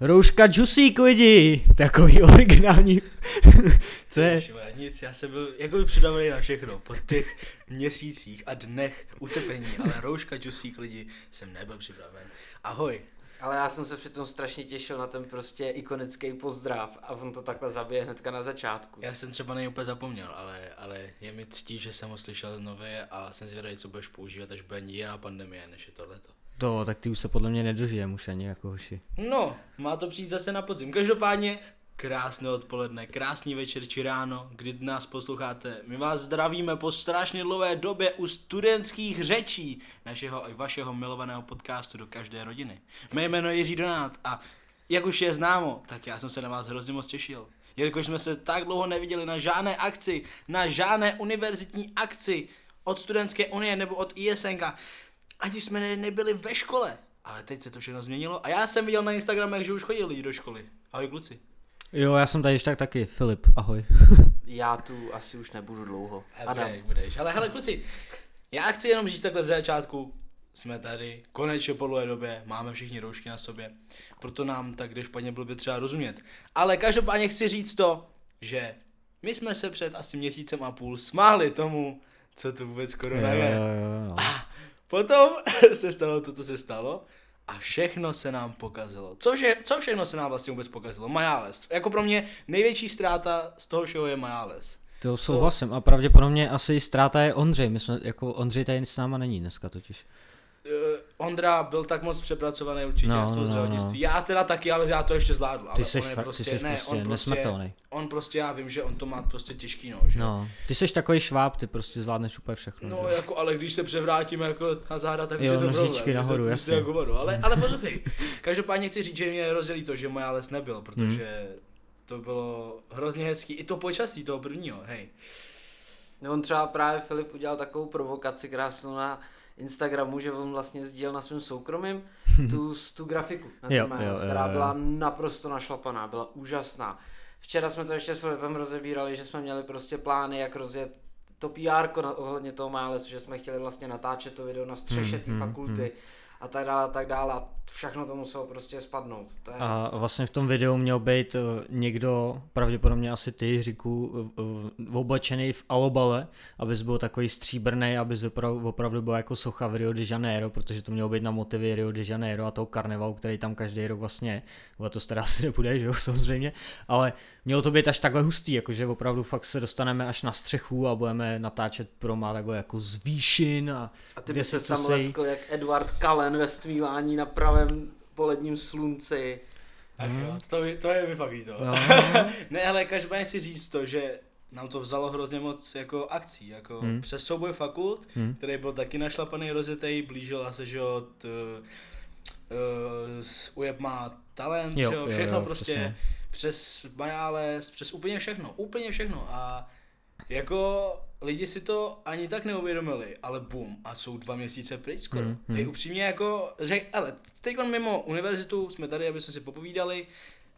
Rouška džusík lidi, takový originální. Co je? Nic, já jsem byl jako přidavený na všechno po těch měsících a dnech utrpení, ale rouška džusík lidi jsem nebyl připraven. Ahoj. Ale já jsem se přitom strašně těšil na ten prostě ikonický pozdrav a on to takhle zabije hnedka na začátku. Já jsem třeba nej úplně zapomněl, ale, ale je mi ctí, že jsem ho slyšel nově a jsem zvědavý, co budeš používat, až bude jiná pandemie, než je tohleto. To, tak ty už se podle mě nedožijem už ani jako hoši. No, má to přijít zase na podzim. Každopádně, krásné odpoledne, krásný večer či ráno, kdy nás posloucháte. My vás zdravíme po strašně dlouhé době u studentských řečí našeho i vašeho milovaného podcastu do každé rodiny. Mé jméno je Jiří Donát a jak už je známo, tak já jsem se na vás hrozně moc těšil. Jelikož jsme se tak dlouho neviděli na žádné akci, na žádné univerzitní akci od Studentské unie nebo od ISNK, ani jsme ne, nebyli ve škole. Ale teď se to všechno změnilo a já jsem viděl na Instagramech, že už chodili lidi do školy. Ahoj kluci. Jo, já jsem tady ještě tak taky. Filip, ahoj. Já tu asi už nebudu dlouho. Adam. Adam. Budeš, budeš. Ale hele kluci, já chci jenom říct takhle ze začátku, jsme tady, konečně po dlouhé době, máme všichni roušky na sobě, proto nám tak jde špatně blbě třeba rozumět. Ale každopádně chci říct to, že my jsme se před asi měsícem a půl smáli tomu, co to vůbec korona Jo, je. jo, jo, no. Potom se stalo to, co se stalo a všechno se nám pokazilo. Co, vše, co všechno se nám vlastně vůbec pokazilo? Majáles. Jako pro mě největší ztráta z toho všeho je Majáles. To souhlasím a pravděpodobně asi ztráta je Ondřej, my jsme, jako Ondřej tady s náma není dneska totiž. Uh, Ondra byl tak moc přepracovaný určitě No, v tom no, no. zdravotnictví. Já teda taky, ale já to ještě zvládl. Ty ale seš, on fakt, prostě, ty seš ne, prostě on prostě, nesmrtelný. on prostě, já vím, že on to má prostě těžký, no, že? No, ty seš takový šváb, ty prostě zvládneš úplně všechno. No, že? jako, ale když se převrátíme jako na záda, tak Jo, už je to nožičky problém. nahoru, to jasně. Jako vodu. Ale, ale poslouchej, každopádně chci říct, že mě rozdělí to, že moja les nebyl, protože Hmm. to bylo hrozně hezký. I to počasí toho prvního, hej. No, On třeba právě Filip udělal takovou provokaci krásnou na Instagramu, že on vlastně sdílel na svém soukromém tu, tu grafiku na Jo, jo, jo, která jo. byla naprosto našlapaná, byla úžasná. Včera jsme to ještě s Filipem rozebírali, že jsme měli prostě plány, jak rozjet to PR ohledně toho Milesu, že jsme chtěli vlastně natáčet to video na střeše té Hmm, hmm, fakulty a tak dále a tak dále a všechno to muselo prostě spadnout. To je... A vlastně v tom videu měl být eh, někdo, pravděpodobně asi ty, Říku, eh, eh, oblečený v alobale, abys byl takový stříbrný, abys vypadal, opravdu byl jako socha v Rio de Janeiro, protože to mělo být na motivy Rio de Janeiro a toho karnevalu, který tam každý rok vlastně. Letos teda asi nebude, že jo, samozřejmě, ale mělo to být až takhle hustý, jakože opravdu fakt se dostaneme až na střechu a budeme natáčet pro má takhle jako z výšin a, A ty by se tam sej- leskl jak Edward Cullen ve stmívání na pravém poledním slunci. Ach jo, to, je- to je mi fakt líto. No. ne, ale každopádně chci říct to, že nám to vzalo hrozně moc jako akcí, jako Hmm. přes souboj fakult, Hmm. který byl taky našlapaný rozetej, blížila se, že od uh, uh, Ujeb má talent, Jo, že jo, jo, všechno jo, prostě, přesně. přes Majáles, přes úplně všechno, úplně všechno a jako lidi si to ani tak neuvědomili, ale bum, a jsou dva měsíce pryč skoro. Hmm, hmm. hmm. upřímně jako, řek, ale teď mimo univerzitu jsme tady, aby jsme si popovídali,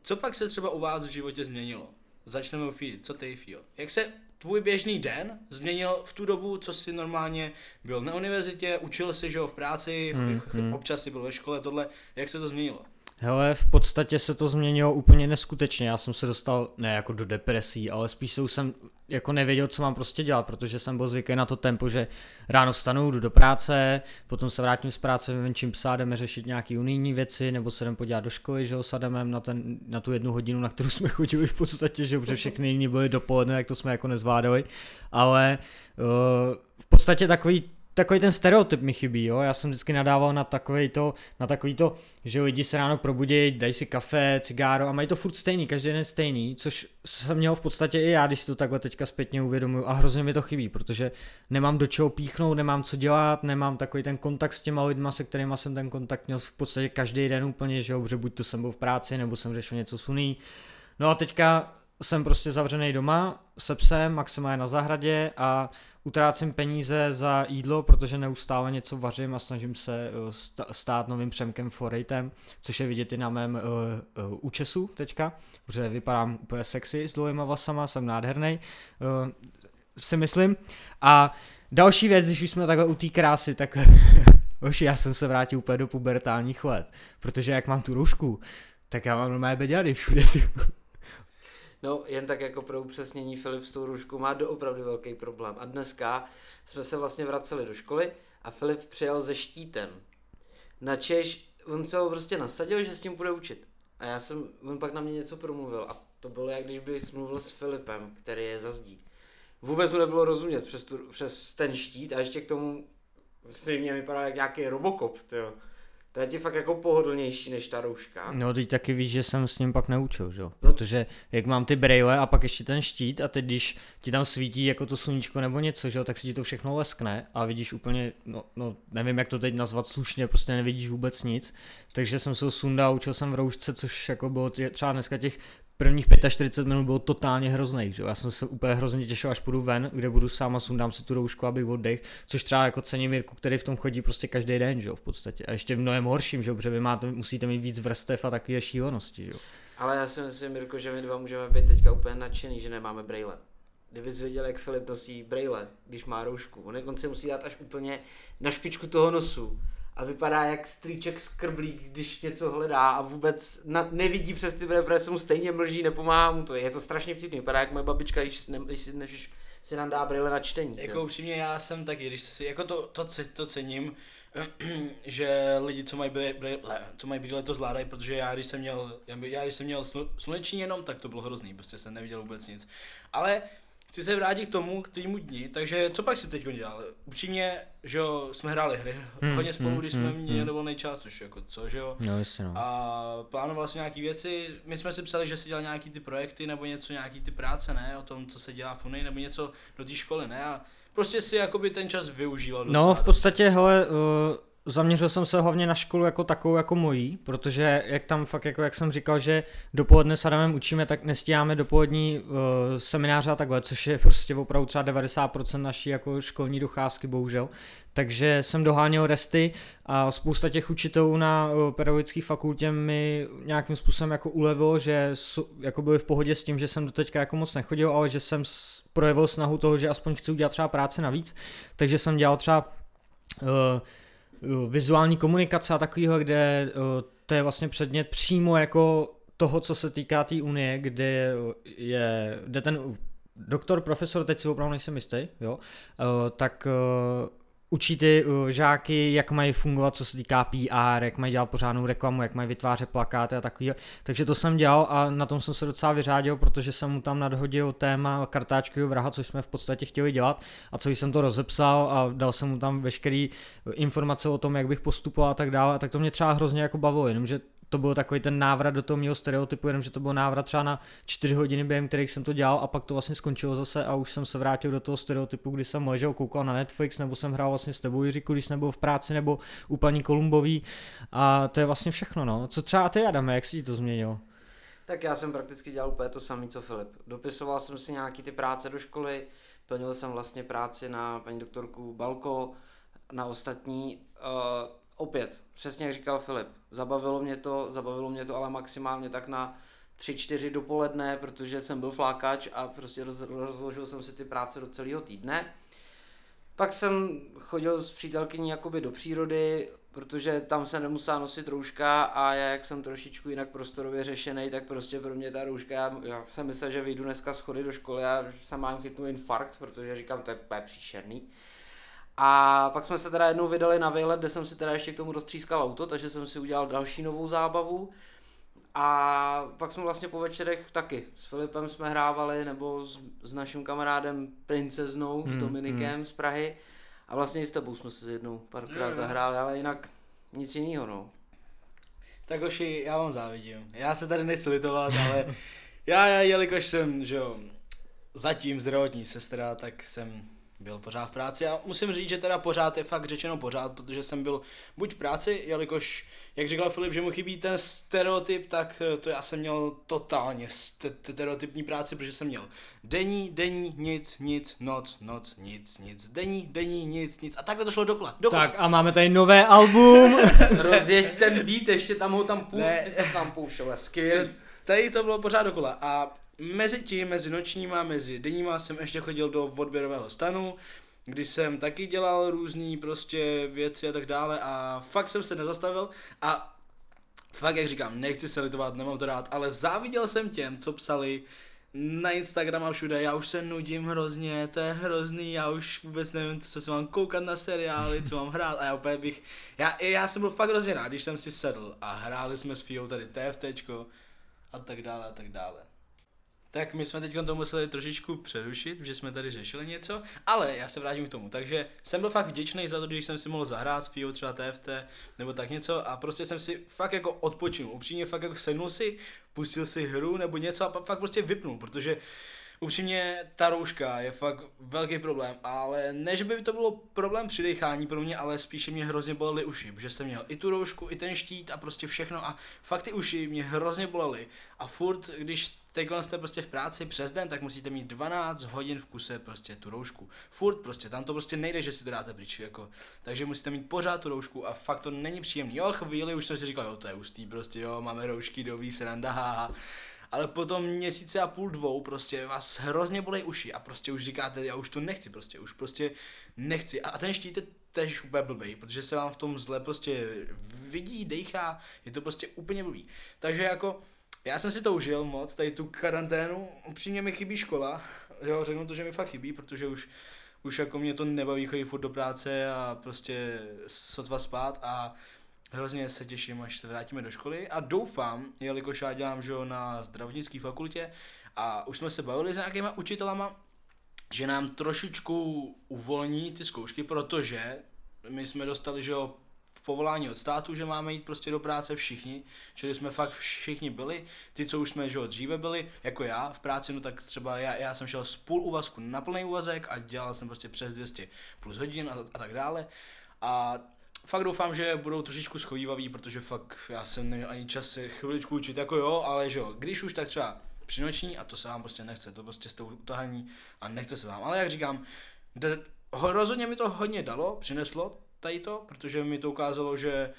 co pak se třeba u vás v životě změnilo? Začneme u Fí. Co ty, Fío? Jak se tvůj běžný den změnil v tu dobu, co jsi normálně byl na univerzitě, učil si, že jo, v práci, hmm, hmm. občas si byl ve škole, tohle, jak se to změnilo? Hele, v podstatě se to změnilo úplně neskutečně. Já jsem se dostal ne jako do depresí, ale spíš se už jsem jako nevěděl, co mám prostě dělat, protože jsem byl zvyklý na to tempo, že ráno vstanu, jdu do práce, potom se vrátím z práce, vyvenčím psa, jdeme řešit nějaký unijní věci, nebo se jdem podívat do školy, že jo, na, ten, na tu jednu hodinu, na kterou jsme chodili v podstatě, že protože všechny jiní byly dopoledne, jak to jsme jako nezvládali, ale uh, v podstatě takový takový ten stereotyp mi chybí, jo. Já jsem vždycky nadával na takový to, na takový to, že lidi se ráno probudí, dají si kafe, cigáro a mají to furt stejný, každý den stejný, což jsem měl v podstatě i já, když si to takhle teďka zpětně uvědomuju a hrozně mi to chybí, protože nemám do čeho píchnout, nemám co dělat, nemám takový ten kontakt s těma lidma, se kterými jsem ten kontakt měl v podstatě každý den úplně, že jo, buď to jsem byl v práci, nebo jsem řešil něco s Uní. No a teďka jsem prostě zavřený doma se psem, maximálně na zahradě a utrácím peníze za jídlo, protože neustále něco vařím a snažím se eh, stát novým Přemkem Forejtem, což je vidět i na mém uh, uh, účesu teďka, protože vypadám úplně sexy s dlouhýma vlasama, jsem nádherný, uh, si myslím. A další věc, když už jsme takhle u té krásy, tak Hoši, já jsem se vrátil úplně do pubertálních let, protože jak mám tu roušku, Tak já mám normálně beďary všude. No, jen tak jako pro upřesnění, Filip s tou růžkou má doopravdy velký problém. A dneska jsme se vlastně vraceli do školy a Filip přijel se štítem. Na Češ, on se ho prostě nasadil, že s tím bude učit. A já jsem, on pak na mě něco promluvil a to bylo jak když bych mluvil s Filipem, který je za zdí. Vůbec mu nebylo rozumět přes, tu, přes ten štít a ještě k tomu si mě vypadá jak nějaký robokop, tyjo. To je ti fakt jako pohodlnější než ta rouška. No teď taky víš, že jsem s ním pak neučil, že jo? Protože jak mám ty brejle a pak ještě ten štít a teď když ti tam svítí jako to sluníčko nebo něco, že jo, tak si ti to všechno leskne a vidíš úplně, no, no nevím jak to teď nazvat slušně, prostě nevidíš vůbec nic. Takže jsem se ho sundal, učil jsem v roušce, což jako bylo tě, třeba dneska těch prvních 45 minut bylo totálně hrozný, že? Já jsem se úplně hrozně těšil, až půjdu ven, kde budu sám a sundám si tu roušku, abych oddech, což třeba jako cením Mirku, který v tom chodí prostě každý den, že? v podstatě. A ještě v mnohem horším, že? protože vy máte, musíte mít víc vrstev a takové šílenosti, že? Ale já si myslím, Mirko, že my dva můžeme být teďka úplně nadšený, že nemáme brejle. Kdybys věděl, jak Filip nosí brejle, když má roušku. On, on si musí dát až úplně na špičku toho nosu a vypadá jak strýček skrblík, když něco hledá a vůbec na, nevidí přes ty brýle, se mu stejně mlží, nepomáhá mu to. Je to strašně vtipný, vypadá jak moje babička, když, ne, když, než si nám dá brýle na čtení. Jako upřímně já jsem taky, když si, jako to, to, to cením, že lidi, co mají brýle, co mají brýle, to zvládají, protože já když jsem měl, já když jsem měl sluneční jenom, tak to bylo hrozný, prostě jsem neviděl vůbec nic. Ale chci se vrátit k tomu, k týmu dní, takže co pak si teď dělal? Upřímně, že jo, jsme hráli hry hmm, hodně spolu, hmm, když jsme hmm, měli hmm. volný čas, už jako co, že jo? No, jistě, no. A plánoval si nějaký věci, my jsme si psali, že si dělal nějaký ty projekty nebo něco, nějaký ty práce, ne, o tom, co se dělá v Unii, nebo něco do té školy, ne, a prostě si jakoby ten čas využíval docela. No, v podstatě, hele, uh zaměřil jsem se hlavně na školu jako takovou jako mojí, protože jak tam fakt jako jak jsem říkal, že dopoledne s Adamem učíme, tak nestíháme dopolední uh, semináře a takhle, což je prostě opravdu třeba 90% naší jako školní docházky, bohužel. Takže jsem doháněl resty a spousta těch učitelů na uh, pedagogické fakultě mi nějakým způsobem jako ulevilo, že jako byli v pohodě s tím, že jsem do teďka jako moc nechodil, ale že jsem projevil snahu toho, že aspoň chci udělat třeba práce navíc, takže jsem dělal třeba uh, vizuální komunikace a takového, kde to je vlastně předmět přímo jako toho, co se týká té tý unie, kde je, kde ten doktor, profesor, teď si opravdu nejsem jistý, jo, tak učí ty uh, žáky, jak mají fungovat, co se týká PR, jak mají dělat pořádnou reklamu, jak mají vytvářet plakáty a takový. Takže to jsem dělal a na tom jsem se docela vyřádil, protože jsem mu tam nadhodil téma kartáčkového vraha, což jsme v podstatě chtěli dělat a co jsem to rozepsal a dal jsem mu tam veškeré informace o tom, jak bych postupoval a tak dále. A tak to mě třeba hrozně jako bavilo, jenomže to byl takový ten návrat do toho mého stereotypu, jenomže to byl návrat třeba na 4 hodiny, během kterých jsem to dělal a pak to vlastně skončilo zase a už jsem se vrátil do toho stereotypu, kdy jsem ležel, koukal na Netflix, nebo jsem hrál vlastně s tebou Jiříku, když jsem byl v práci, nebo u paní Kolumbový a to je vlastně všechno, no. Co třeba ty, Adame, jak si ti to změnilo? Tak já jsem prakticky dělal úplně to samé, co Filip. Dopisoval jsem si nějaký ty práce do školy, plnil jsem vlastně práci na paní doktorku Balko, na ostatní. Uh, opět, přesně jak říkal Filip, zabavilo mě to, zabavilo mě to ale maximálně tak na tři, čtyři dopoledne, protože jsem byl flákač a prostě roz, rozložil jsem si ty práce do celého týdne. Pak jsem chodil s přítelkyní jakoby do přírody, protože tam se nemusela nosit rouška a já jak jsem trošičku jinak prostorově řešený, tak prostě pro mě ta rouška, já, já jsem myslel, že vyjdu dneska schody do školy a se mám chytnu infarkt, protože říkám, to je, to je příšerný. A pak jsme se teda jednou vydali na výlet, kde jsem si teda ještě k tomu roztřískal auto, takže jsem si udělal další novou zábavu. A pak jsme vlastně po večerech taky s Filipem jsme hrávali, nebo s, s naším kamarádem Princeznou, hmm, s Dominikem hmm. z Prahy. A vlastně i s tebou jsme se jednou párkrát hmm. zahráli, ale jinak nic jiného, no. Tak oši, já vám závidím. Já se tady nechci litovat, ale já, já, jelikož jsem, že jo, zatím zdravotní sestra, tak jsem byl pořád v práci a musím říct, že teda pořád je fakt řečeno pořád, protože jsem byl buď v práci, jelikož, jak říkal Filip, že mu chybí ten stereotyp, tak eh, to já jsem měl totálně stereotypní práci, protože jsem měl denní, denní, nic, nic, noc, noc, nic, nic, denní, denní, nic, nic a takhle to šlo dokola, dokola. Tak a máme tady nové album. Rozjeď ten beat, ještě tam ho tam pustit, co tam pouštěl, skvělý. Tady to bylo pořád dokola a Mezi tím, mezi nočníma, mezi denníma jsem ještě chodil do odběrového stanu, kdy jsem taky dělal různé prostě věci a tak dále a fakt jsem se nezastavil a fakt jak říkám, nechci se litovat, nemám to rád, ale záviděl jsem těm, co psali na Instagram a všude, já už se nudím hrozně, to je hrozný, já už vůbec nevím, co se mám koukat na seriály, co mám hrát a já úplně bych, já, já jsem byl fakt hrozně rád, když jsem si sedl a hráli jsme s Fiou tady TFTčko a tak dále a tak dále. Tak my jsme teď to museli trošičku přerušit, že jsme tady řešili něco, ale já se vrátím k tomu. Takže jsem byl fakt vděčný za to, když jsem si mohl zahrát s FIO třeba TFT nebo tak něco a prostě jsem si fakt jako odpočinul. Upřímně fakt jako sednul si, pustil si hru nebo něco a fakt prostě vypnul, protože upřímně ta rouška je fakt velký problém, ale ne, že by to bylo problém při dechání pro mě, ale spíše mě hrozně bolely uši, protože jsem měl i tu roušku, i ten štít a prostě všechno a fakt ty uši mě hrozně bolely a furt, když teď jste prostě v práci přes den, tak musíte mít 12 hodin v kuse prostě tu roušku. Furt prostě, tam to prostě nejde, že si to dáte pryč, jako. Takže musíte mít pořád tu roušku a fakt to není příjemný. Jo, chvíli už jsem si říkal, jo, to je ústý, prostě jo, máme roušky, dobrý, sranda, haha ale potom měsíce a půl dvou prostě vás hrozně bolej uši a prostě už říkáte, já už to nechci prostě, už prostě nechci a ten štít je tež úplně blbý, protože se vám v tom zle prostě vidí, dejchá, je to prostě úplně blbý. Takže jako, já jsem si to užil moc, tady tu karanténu, upřímně mi chybí škola, jo, řeknu to, že mi fakt chybí, protože už, už jako mě to nebaví chodit furt do práce a prostě sotva spát a hrozně se těším, až se vrátíme do školy a doufám, jelikož já dělám že na zdravotnické fakultě a už jsme se bavili s nějakýma učitelama, že nám trošičku uvolní ty zkoušky, protože my jsme dostali, že povolání od státu, že máme jít prostě do práce všichni, čili jsme fakt všichni byli, ty, co už jsme že dříve byli, jako já v práci, no tak třeba já, já jsem šel z půl úvazku na plný úvazek a dělal jsem prostě přes 200 plus hodin a, a tak dále. A fakt doufám, že budou trošičku schovývaví, protože fakt já jsem neměl ani čas se chviličku učit, jako jo, ale že jo, když už tak třeba při noční a to se vám prostě nechce, to prostě jste utahání a nechce se vám, ale jak říkám, de, rozhodně mi to hodně dalo, přineslo tady to, protože mi to ukázalo, že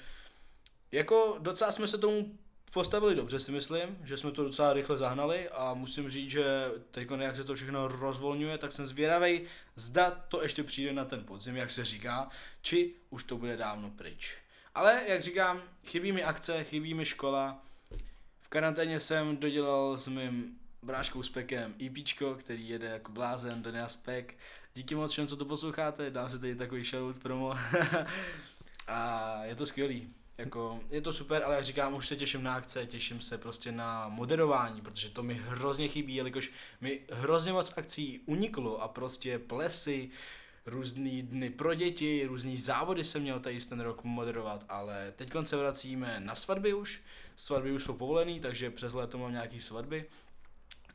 jako docela jsme se tomu postavili dobře si myslím, že jsme to docela rychle zahnali a musím říct, že teď jak se to všechno rozvolňuje, tak jsem zvědavý, zda to ještě přijde na ten podzim, jak se říká, či už to bude dávno pryč. Ale jak říkám, chybí mi akce, chybí mi škola. V karanténě jsem dodělal s mým bráškou Spekem EPčko, který jede jako blázen, nás Spek. Díky moc všem, co to posloucháte, dám si tady takový shoutout promo. a je to skvělý. Jako, je to super, ale jak říkám, už se těším na akce, těším se prostě na moderování, protože to mi hrozně chybí, jelikož mi hrozně moc akcí uniklo a prostě plesy, různý dny pro děti, různý závody jsem měl tady ten rok moderovat, ale teď se vracíme na svatby už, svatby už jsou povolený, takže přes léto mám nějaký svatby.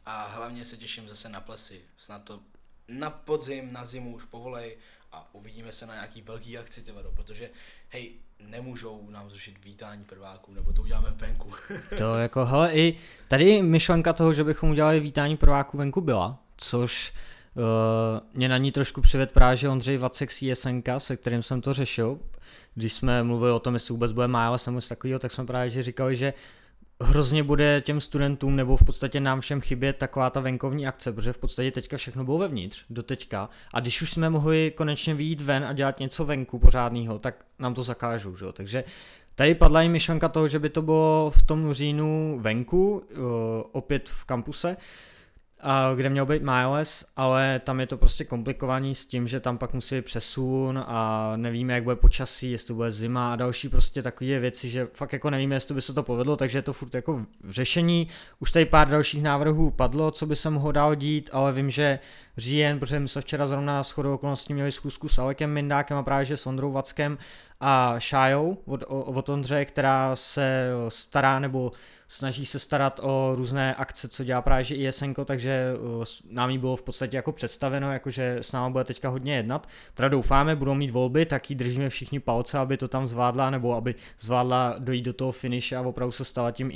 A hlavně se těším zase na plesy, snad to na podzim, na zimu už povolej a uvidíme se na nějaký velký akci, tyvado, protože hej, nemůžou nám zrušit vítání prváků, nebo to uděláme venku. to jako, hele, i tady myšlenka toho, že bychom udělali vítání prváků venku byla, což uh, mě na ní trošku přived právě, že Ondřej Vacek z ISNK, se kterým jsem to řešil, když jsme mluvili o tom, jestli vůbec bude málo jsem takového, tak jsme právě že říkali, že hrozně bude těm studentům nebo v podstatě nám všem chybět taková ta venkovní akce, protože v podstatě teďka všechno bylo vevnitř, do teďka. A když už jsme mohli konečně vyjít ven a dělat něco venku pořádného, tak nám to zakážou, že? Takže Tady padla i myšlenka toho, že by to bylo v tom říjnu venku, opět v kampuse, kde měl být Miles, ale tam je to prostě komplikovaný s tím, že tam pak musí být přesun a nevíme, jak bude počasí, jestli bude zima a další prostě takové věci, že fakt jako nevíme, jestli by se to povedlo, takže je to furt jako řešení. Už tady pár dalších návrhů padlo, co by se mohlo dál dít, ale vím, že říjen, protože my jsme včera zrovna s chodou okolností měli zkusku s Alekem Mindákem a právě že s Ondrou Vackem a Šájou od, od Ondře, která se stará nebo snaží se starat o různé akce, co dělá právě že ISN, takže nám jí bylo v podstatě jako představeno, jakože s námi bude teďka hodně jednat. Teda doufáme, budou mít volby, tak jí držíme všichni palce, aby to tam zvládla, nebo aby zvládla dojít do toho finiše a opravdu se stala tím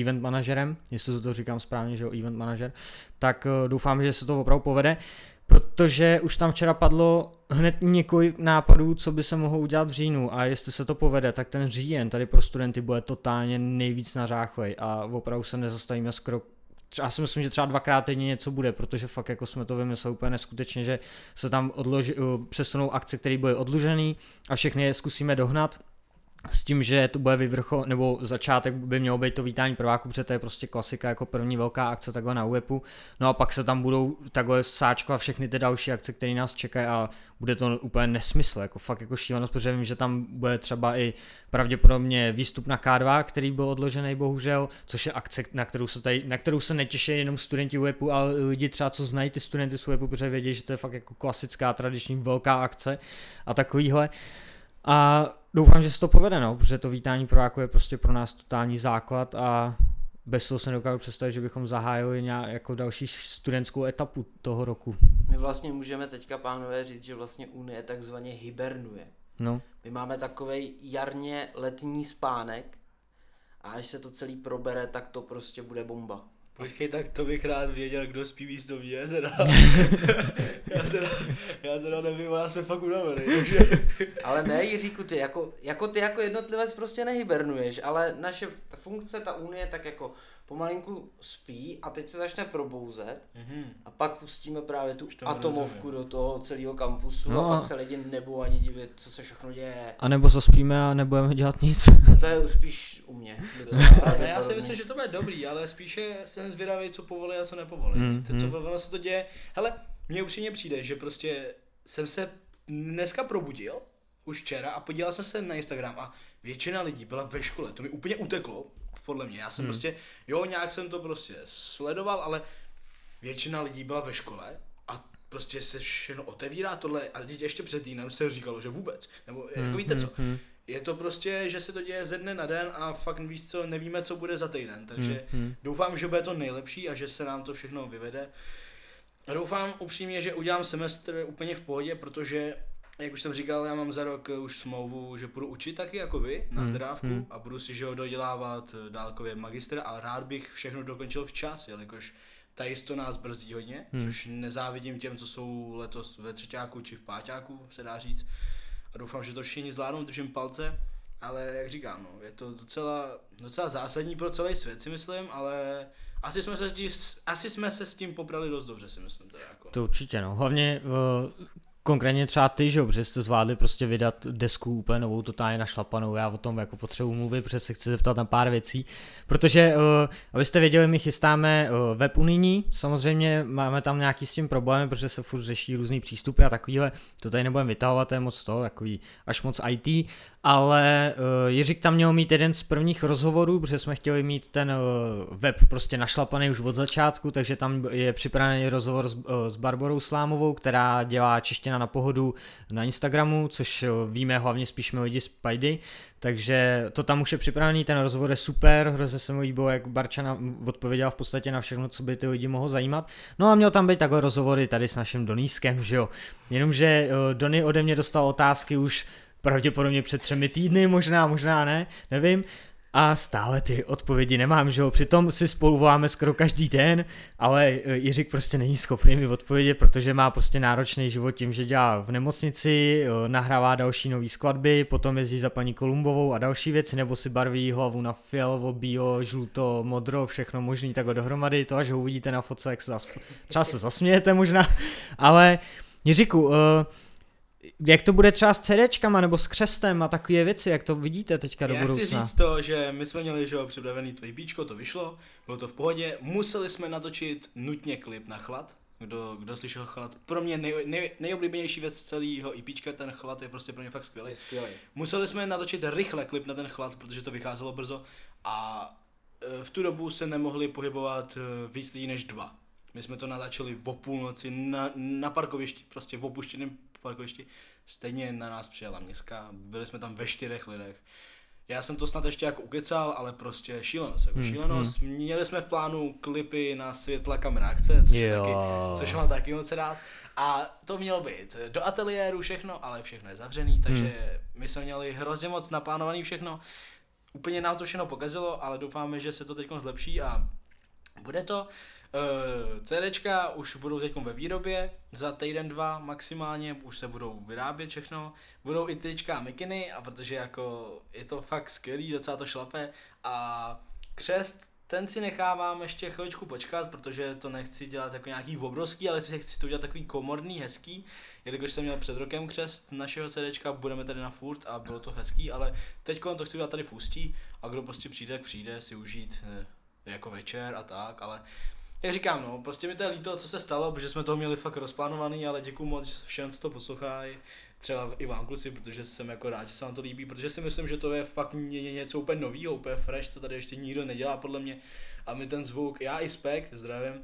event manažerem, jestli to říkám správně, že jo, event manažer, tak doufám, že se to opravdu povede protože už tam včera padlo hned několik nápadů, co by se mohlo udělat v říjnu. A jestli se to povede, tak ten říjen tady pro studenty bude totálně nejvíc nařáchlej a opravdu se nezastavíme skoro já si myslím, že třeba dvakrát týdně něco bude, protože fakt jako jsme to vymysleli úplně neskutečně, že se tam odloži, přesunou akce, které byly odložené a všechny je zkusíme dohnat s tím, že to bude vyvrchol, nebo začátek by mělo být to vítání prváku, protože to je prostě klasika jako první velká akce takhle na UEPu. No a pak se tam budou takhle sáčkovat všechny ty další akce, které nás čekají a bude to úplně nesmysl, jako fakt jako šílenost, protože vím, že tam bude třeba i pravděpodobně výstup na K2, který byl odložený bohužel, což je akce, na kterou se, tady, na kterou se netěší jenom studenti UEPu, ale lidi třeba, co znají ty studenty z UEPu, protože vědí, že to je fakt jako klasická tradiční velká akce a takovýhle. A doufám, že se to povede, no, protože to vítání prováku je prostě pro nás totální základ a bez toho se nedokážu představit, že bychom zahájili nějak jako další studentskou etapu toho roku. My vlastně můžeme teďka, pánové, říct, že vlastně Unie takzvaně hibernuje. No. My máme takový jarně letní spánek a až se to celý probere, tak to prostě bude bomba. Počkej, tak to bych rád věděl, kdo spí místo mě, teda. já, teda já teda nevím, já jsem fakt unavený, takže... ale ne, Jiříku, ty jako, jako ty jako jednotlivec prostě nehibernuješ, ale naše funkce, ta unie, tak jako pomalinku spí a teď se začne probouzet mm-hmm. a pak pustíme právě tu atomovku rozumím. do toho celého kampusu no. a pak se lidi nebudou ani divit, co se všechno děje. A nebo zaspíme a nebudeme dělat nic. to je spíš u mě. ne, já si myslím, že to bude dobrý, ale spíše jsem zvědavý, co povolí a co nepovolí. Mm, Teď, co mm. ono se to děje. Hele, mně upřímně přijde, že prostě jsem se dneska probudil, už včera, a podíval jsem se na Instagram a většina lidí byla ve škole. To mi úplně uteklo, podle mě. Já jsem hmm. prostě, jo, nějak jsem to prostě sledoval, ale většina lidí byla ve škole a prostě se všechno otevírá tohle a teď ještě před týdnem se říkalo, že vůbec. Nebo hmm. jako víte co, hmm, hmm. je to prostě, že se to děje ze dne na den a fakt víš co, nevíme, co bude za týden. Takže hmm. hmm. doufám, že bude to nejlepší a že se nám to všechno vyvede. Doufám upřímně, že udělám semestr úplně v pohodě, protože jak už jsem říkal, já mám za rok už smlouvu, že budu učit taky jako vy na hmm. zdrávku hmm. a budu si že ho dodělávat eh, dálkově magister a rád bych všechno dokončil včas, jelikož tady to nás brzdí hodně, hmm. což nezávidím těm, co jsou letos ve třetíku či v páťáku, se dá říct. A doufám, že to všichni zvládnou, držím palce, ale jak říkám, no, je to docela, docela zásadní pro celý svět, si myslím, ale asi jsme se, asi jsme se s tím poprali dost dobře, si myslím. Teda jako. To určitě, no. Hlavně uh, konkrétně třeba ty, že jo, protože jste zvládli prostě vydat desku úplně novou, totálně našlapanou, já o tom jako potřebuji mluvit, protože se chci zeptat na pár věcí, protože, uh, abyste věděli, my chystáme uh, web unijní, samozřejmě máme tam nějaký s tím problémy, protože se furt řeší různý přístupy a takovýhle, to tady nebudeme vytahovat, to je moc to, takový až moc IT, ale uh, Jiřík tam měl mít jeden z prvních rozhovorů, protože jsme chtěli mít ten uh, web prostě našlapaný už od začátku, takže tam je připravený rozhovor s, uh, s Barborou Slámovou, která dělá čeština na pohodu na Instagramu, což uh, víme hlavně spíš my lidi z Pajdy, takže to tam už je připravený, ten rozhovor je super, hrozně se mi líbilo, jak Barčana odpověděla v podstatě na všechno, co by ty lidi mohlo zajímat. No a měl tam být takové rozhovory tady s naším Donískem, že jo. Jenomže uh, Dony ode mě dostal otázky už pravděpodobně před třemi týdny, možná, možná ne, nevím. A stále ty odpovědi nemám, že jo, přitom si spolu voláme skoro každý den, ale e, Jiřík prostě není schopný mi odpovědět, protože má prostě náročný život tím, že dělá v nemocnici, e, nahrává další nové skladby, potom jezdí za paní Kolumbovou a další věci, nebo si barví hlavu na fialovo, bio, žluto, modro, všechno možný takhle dohromady, to až ho uvidíte na fotce, jak se zasp... třeba se zasmějete možná, ale Jiříku, uh, jak to bude třeba s CDčkama nebo s křestem a takové věci, jak to vidíte teďka do Já budoucna? chci říct to, že my jsme měli že připravený tvůj bíčko, to vyšlo, bylo to v pohodě, museli jsme natočit nutně klip na chlad, kdo, kdo slyšel chlad. Pro mě nej, nej, nejoblíbenější věc celého IPčka, ten chlad je prostě pro mě fakt skvělý. skvělý. Museli jsme natočit rychle klip na ten chlad, protože to vycházelo brzo a e, v tu dobu se nemohli pohybovat e, víc lidí než dva. My jsme to natáčeli o půlnoci na, na parkovišti, prostě v opuštěném parkovišti. Stejně na nás přijela městská, byli jsme tam ve čtyřech lidech. Já jsem to snad ještě jako ukecal, ale prostě šílenost, jako hmm, šílenost. Hmm. Měli jsme v plánu klipy na světla kamerákce, což, je taky, což mám taky moc rád. A to mělo být do ateliéru všechno, ale všechno je zavřený, takže hmm. my jsme měli hrozně moc naplánovaný všechno. Úplně nám to všechno pokazilo, ale doufáme, že se to teď zlepší a bude to. Uh, CDčka už budou teď ve výrobě, za týden, dva maximálně, už se budou vyrábět všechno, budou i tyčka a mikiny, a protože jako je to fakt skvělý, docela to šlape a křest ten si nechávám ještě chviličku počkat, protože to nechci dělat jako nějaký obrovský, ale si chci to udělat takový komorný, hezký. Jelikož jsem měl před rokem křest našeho CDčka, budeme tady na furt a bylo to hezký, ale teď to chci udělat tady v Ústí a kdo prostě přijde, přijde si užít eh, jako večer a tak, ale jak říkám, no, prostě mi to je líto, co se stalo, protože jsme toho měli fakt rozplánovaný, ale děkuji moc všem, co to poslouchají, třeba i vám kluci, protože jsem jako rád, že se vám to líbí, protože si myslím, že to je fakt něco úplně novýho, úplně fresh, co tady ještě nikdo nedělá podle mě a my ten zvuk, já i Spek, zdravím,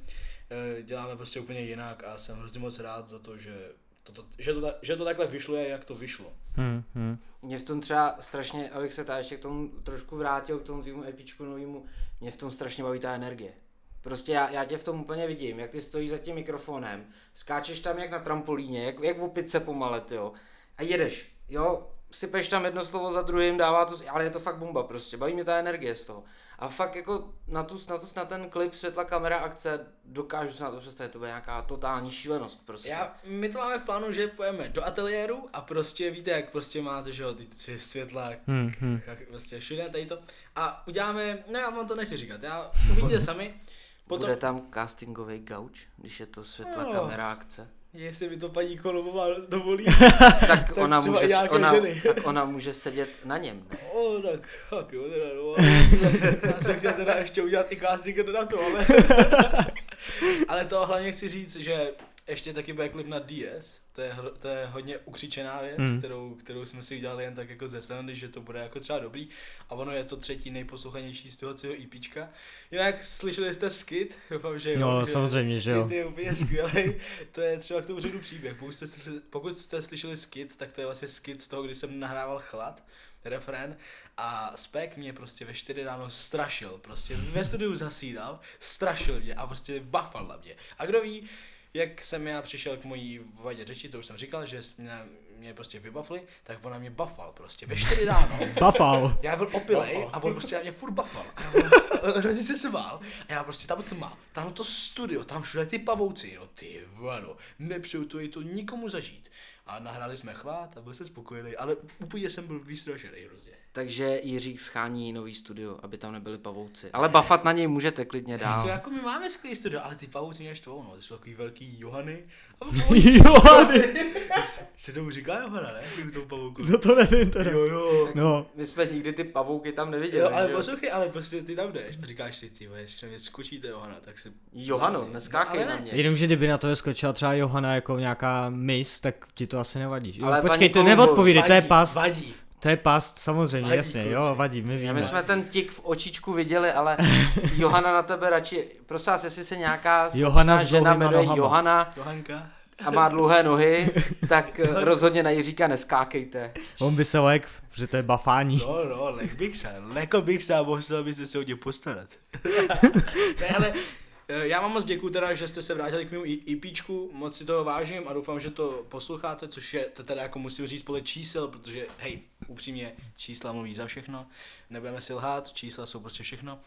eh, děláme prostě úplně jinak a jsem hrozně moc rád za to, že to, to, že, to, že to takhle vyšlo, jak to vyšlo. Hmm, hmm. Mě v tom třeba strašně, abych se tady ještě k tomu trošku vrátil, k tomu týmu epičku novému, mě v tom strašně baví ta energie. Prostě já, já tě v tom úplně vidím, jak ty stojíš za tím mikrofonem, skáčeš tam jak na trampolíně, jak, jak v opice pomalet, jo, a jedeš, jo, sypeš tam jedno slovo za druhým, dává to, ale je to fakt bomba prostě, baví mě ta energie z toho. A fakt jako na, tu, na, tu, na ten klip světla, kamera, akce, dokážu se na to představit, to bude nějaká totální šílenost prostě. Já, my to máme v plánu, že pojeme do ateliéru a prostě víte, jak prostě máte, že jo, ty světla, hmm, hmm. prostě všude tady to. A uděláme, no já vám to nechci říkat, já uvidíte sami, Potom... Bude tam castingový gauč, když je to světla no. kamera akce? Jestli mi to paní Kolovová dovolí. tak, tak ona může, ona, tak ona může sedět na něm. Ne? O, tak, tak jo, teda, no. Já jsem chtěl teda ještě udělat i casting na to, ale... ale to hlavně chci říct, že ještě taky bude klip na DS, to je, to je hodně ukřičená věc, mm. kterou, kterou jsme si udělali jen tak jako ze srandy, že to bude jako třeba dobrý a ono je to třetí nejposlouchanější z toho celého EPčka. Jinak slyšeli jste Skit? Doufám, že jo. No, že samozřejmě, že jo. je úplně skvělý, to je třeba k tomu řeknu příběh. Pokud jste, pokud jste slyšeli Skit, tak to je vlastně Skit z toho, kdy jsem nahrával chlad refrén a Spek mě prostě ve 4 ráno strašil, prostě ve studiu zasídal, strašil mě a prostě bafal na mě. A kdo ví, jak jsem já přišel k mojí vadě řeči, to už jsem říkal, že mě, mě prostě vybafli, tak ona mě bafal prostě ve 4 ráno. bafal. Já byl opilej a on prostě na mě furt bafal. A já hrozně se svál. A já prostě tam to má, tam to studio, tam všude ty pavouci, no ty vano, nepřeju to, to nikomu zažít. A nahráli jsme chlát a byl jsem spokojený, ale úplně jsem byl vystrašený hrozně. Takže Jiřík schání nový studio, aby tam nebyli pavouci. Ale bafat na něj můžete klidně dál. To jako my máme skvělý studio, ale ty pavouci mě štvou, no. Ty jsou takový velký Johany. Johany! Se tomu říká Johana, ne? K tomu pavouku. No to nevím teda. Jo, jo. No. My jsme nikdy ty pavouky tam neviděli. Jo, ale poslouchej, ale prostě ty tam jdeš a říkáš si, ty jestli na mě skočíte Johana, tak si... Johano, neskákej na mě. Jenom, že kdyby na to skočila třeba Johana jako nějaká mis, tak ti to asi nevadí. Ale počkej, to neodpovídej, to je past. Vadí. To je past, samozřejmě, vadí, jasně, kluci. jo, vadí, my víme. My jsme ten tik v očičku viděli, ale Johana na tebe radši, prosím vás, jestli se nějaká Johana žena jmenuje Johana Johanka. a má dlouhé nohy, tak rozhodně na Jiříka neskákejte. On by se lek, že to je bafání. No, no, lek bych se, leko bych se a musel by se o ně postarat. ne, ale Eh, já vám moc děkuji teda, že jste se vrátili k mému EPčku, moc si toho vážím a doufám, že to posloucháte, což je to teda jako musím říct podle čísel, protože hej, upřímně čísla mluví za všechno, nebudeme si lhát, čísla jsou prostě všechno.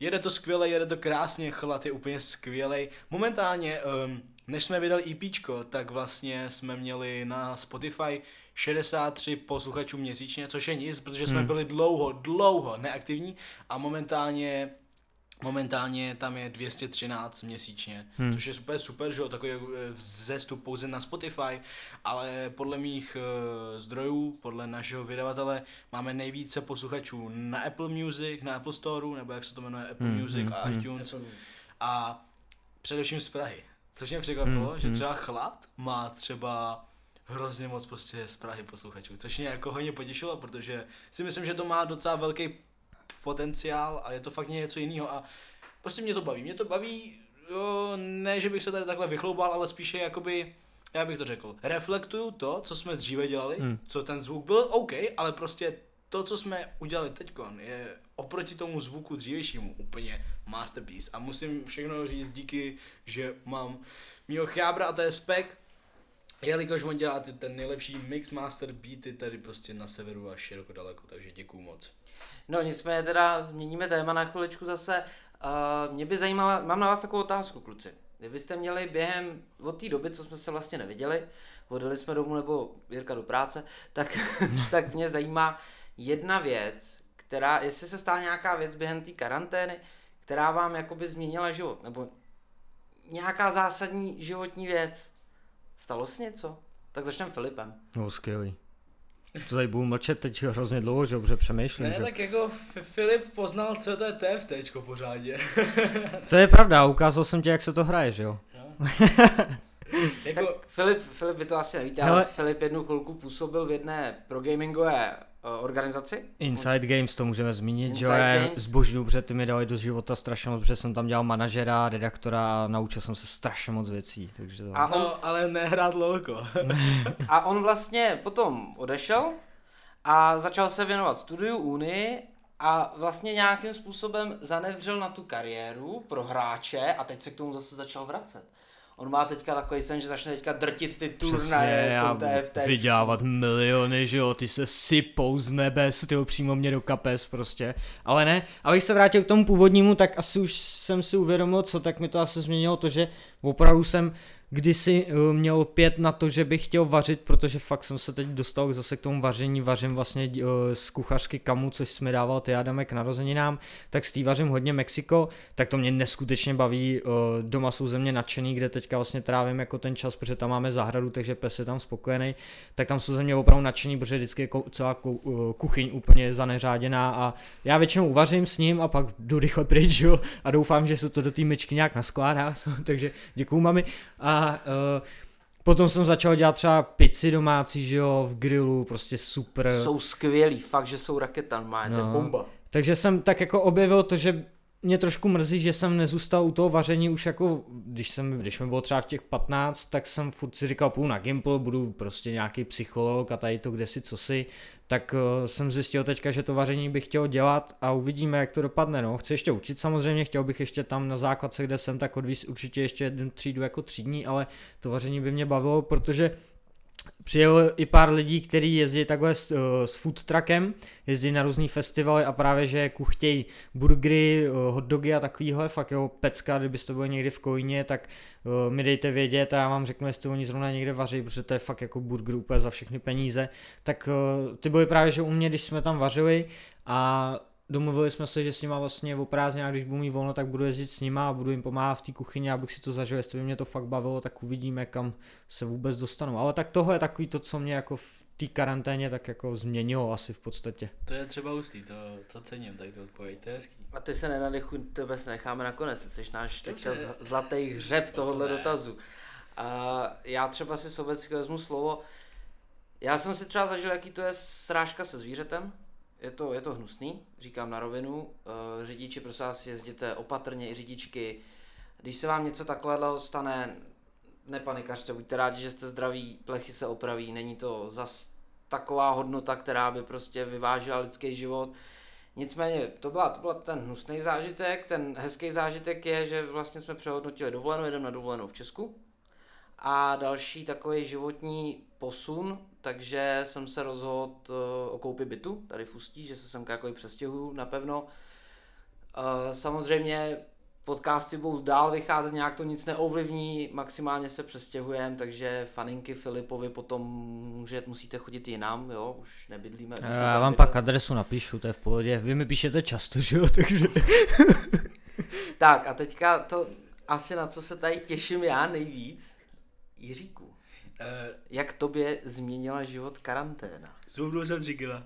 Jede to skvěle, jede to krásně, chlad je úplně skvělej. Momentálně, um, než jsme vydali EPčko, tak vlastně jsme měli na Spotify 63 posluchačů měsíčně, což je nic, protože jsme hmm. byli dlouho, dlouho neaktivní a momentálně Momentálně tam je 213 měsíčně, hmm. což je super, super, že jo, takový eh, vzestup pouze na Spotify, ale podle mých uh, zdrojů, podle našeho vydavatele, máme nejvíce posluchačů na Apple Music, na Apple Store, nebo jak se to jmenuje, Apple hmm. Music hmm. a hmm. iTunes. Hmm. A především z Prahy. Což mě překvapilo, hmm. že hmm. třeba Chlad má třeba hrozně moc prostě z Prahy posluchačů, což mě jako hodně potěšilo, protože si myslím, že to má docela velký potenciál a je to fakt něco jiného a prostě mě to baví. Mě to baví, jo, ne, že bych se tady takhle vychloubal, ale spíše jakoby, já bych to řekl, reflektuju to, co jsme dříve dělali, hmm. co ten zvuk byl OK, ale prostě to, co jsme udělali teď, je oproti tomu zvuku dřívějšímu úplně masterpiece. A musím všechno říct díky, že mám mýho chábra a to je spek, jelikož on dělá ten nejlepší mix master beaty tady prostě na severu a široko daleko, takže děkuju moc. No nicméně teda změníme téma na chviličku zase. Uh, mě by zajímala, mám na vás takovou otázku, kluci. Kdybyste měli během od té doby, co jsme se vlastně neviděli, odjeli jsme domů nebo Jirka do práce, tak, tak mě zajímá jedna věc, která, jestli se stala nějaká věc během té karantény, která vám jakoby změnila život, nebo nějaká zásadní životní věc. Stalo se něco? Tak začneme Filipem. No, skvělý. To tady budu mlčet teď hrozně dlouho, že dobře přemýšlím. Ne, že? tak jako F- Filip poznal, co to je TFTčko pořádně. To je pravda, ukázal jsem ti, jak se to hraje, že jo? No. jako, Tak Filip, Filip, vy to asi nevíte, Hele. ale Filip jednu chvilku působil v jedné progamingové uh, organizaci. Inside Games to můžeme zmínit, že jo, Inside já Games. zbožňuju, protože ty mi dali do života strašně moc, protože jsem tam dělal manažera, redaktora a naučil jsem se strašně moc věcí, takže to... A on, no, ale nehrát lolko. a on vlastně potom odešel a začal se věnovat studiu Unii a vlastně nějakým způsobem zanevřel na tu kariéru pro hráče a teď se k tomu zase začal vracet. On má teďka takový sen, že začne teďka drtit ty turnaje v tom TFT. vydělávat miliony, že jo, ty se sypou z nebes, ty přímo mě do kapes prostě. Ale ne, abych se vrátil k tomu původnímu, tak asi už jsem si uvědomil, co tak mi to asi změnilo to, že opravdu jsem kdysi uh, měl pět na to, že bych chtěl vařit, protože fakt jsem se teď dostal zase k tomu vaření, vařím vlastně uh, z kuchařky Kamu, což jsme dával ty Adame k narozeninám, tak s vařím hodně Mexiko, tak to mě neskutečně baví, uh, doma jsou ze mě nadšený, kde teďka vlastně trávím jako ten čas, protože tam máme zahradu, takže pes je tam spokojený, tak tam jsou ze mě opravdu nadšený, protože vždycky je celá kuchyň úplně zaneřáděná a já většinou uvařím s ním a pak jdu rychle pryč, a doufám, že se to do té myčky nějak naskládá, takže děkuju mami. A uh, potom jsem začal dělat třeba pizzy domácí, že jo, v grilu, prostě super. Jsou skvělí, fakt, že jsou raketa, má no. to No. bomba. Takže jsem tak jako objevil to, že mě trošku mrzí, že jsem nezůstal u toho vaření už jako, když jsem, když mi bylo třeba v těch 15, tak jsem furt si říkal, půjdu na Gimple, budu prostě nějaký psycholog a tady to kde si co si, tak uh, jsem zjistil teďka, že to vaření bych chtěl dělat a uvidíme, jak to dopadne, no. Chci ještě učit samozřejmě, chtěl bych ještě tam na základce, kde jsem, tak odvíst určitě ještě jednu třídu jako třídní, ale to vaření by mě bavilo, protože Přijelo i pár lidí, kteří jezdí takhle s, uh, s food truckem, jezdí na různý festivaly a právě, že jako chtějí burgery, uh, hot dogy a takovýhle, fakt jo, pecka, kdybyste byli někdy v Kolíně, tak uh, mi dejte vědět a já vám řeknu, jestli oni zrovna někde vaří, protože to je fakt jako burger úplně za všechny peníze. Tak uh, ty byly právě, že u mě, když jsme tam vařili a domluvili jsme se, že s nima vlastně o prázdninách, když budu mít volno, tak budu jezdit s nima a budu jim pomáhat v té kuchyni, abych si to zažil, jestli by mě to fakt bavilo, tak uvidíme, kam se vůbec dostanu. Ale tak tohle je takový to, co mě jako v té karanténě tak jako změnilo asi v podstatě. To je třeba hustý, to, to cením, tady to odpověď, to je hezký. A ty se nenadechuj, tebe se necháme nakonec, ty jsi náš teďka Dobře. z- zlatý hřeb tohohle ne. dotazu. A já třeba si sobecky vezmu slovo. Já jsem si třeba zažil, jaký to je srážka se zvířetem. Je to, je to hnusný, říkám na rovinu. Uh, řidiči, prosím vás, jezděte opatrně i řidičky. Když se vám něco takového stane, nepanikařte, buďte rádi, že jste zdraví, plechy se opraví, není to zas taková hodnota, která by prostě vyvážela lidský život. Nicméně to byla, to byla ten hnusný zážitek, ten hezký zážitek je, že vlastně jsme přehodnotili dovolenou, jedeme na dovolenou v Česku. A další takový životní posun, takže jsem se rozhodl uh, o koupi bytu tady v Ústí, že se semka jako přestěhuju napevno. Uh, samozřejmě podcasty budou dál vycházet, nějak to nic neovlivní, maximálně se přestěhujeme, takže faninky Filipovi potom může, musíte chodit jinam, jo, už nebydlíme. Už Já nebudeme vám bydlet. pak adresu napíšu, to je v pohodě. Vy mi píšete často, že jo, takže... Tak a teďka to asi na co se tady těším já nejvíc, Jiříku, jak tobě změnila život karanténa? Zubnu jsem říkala.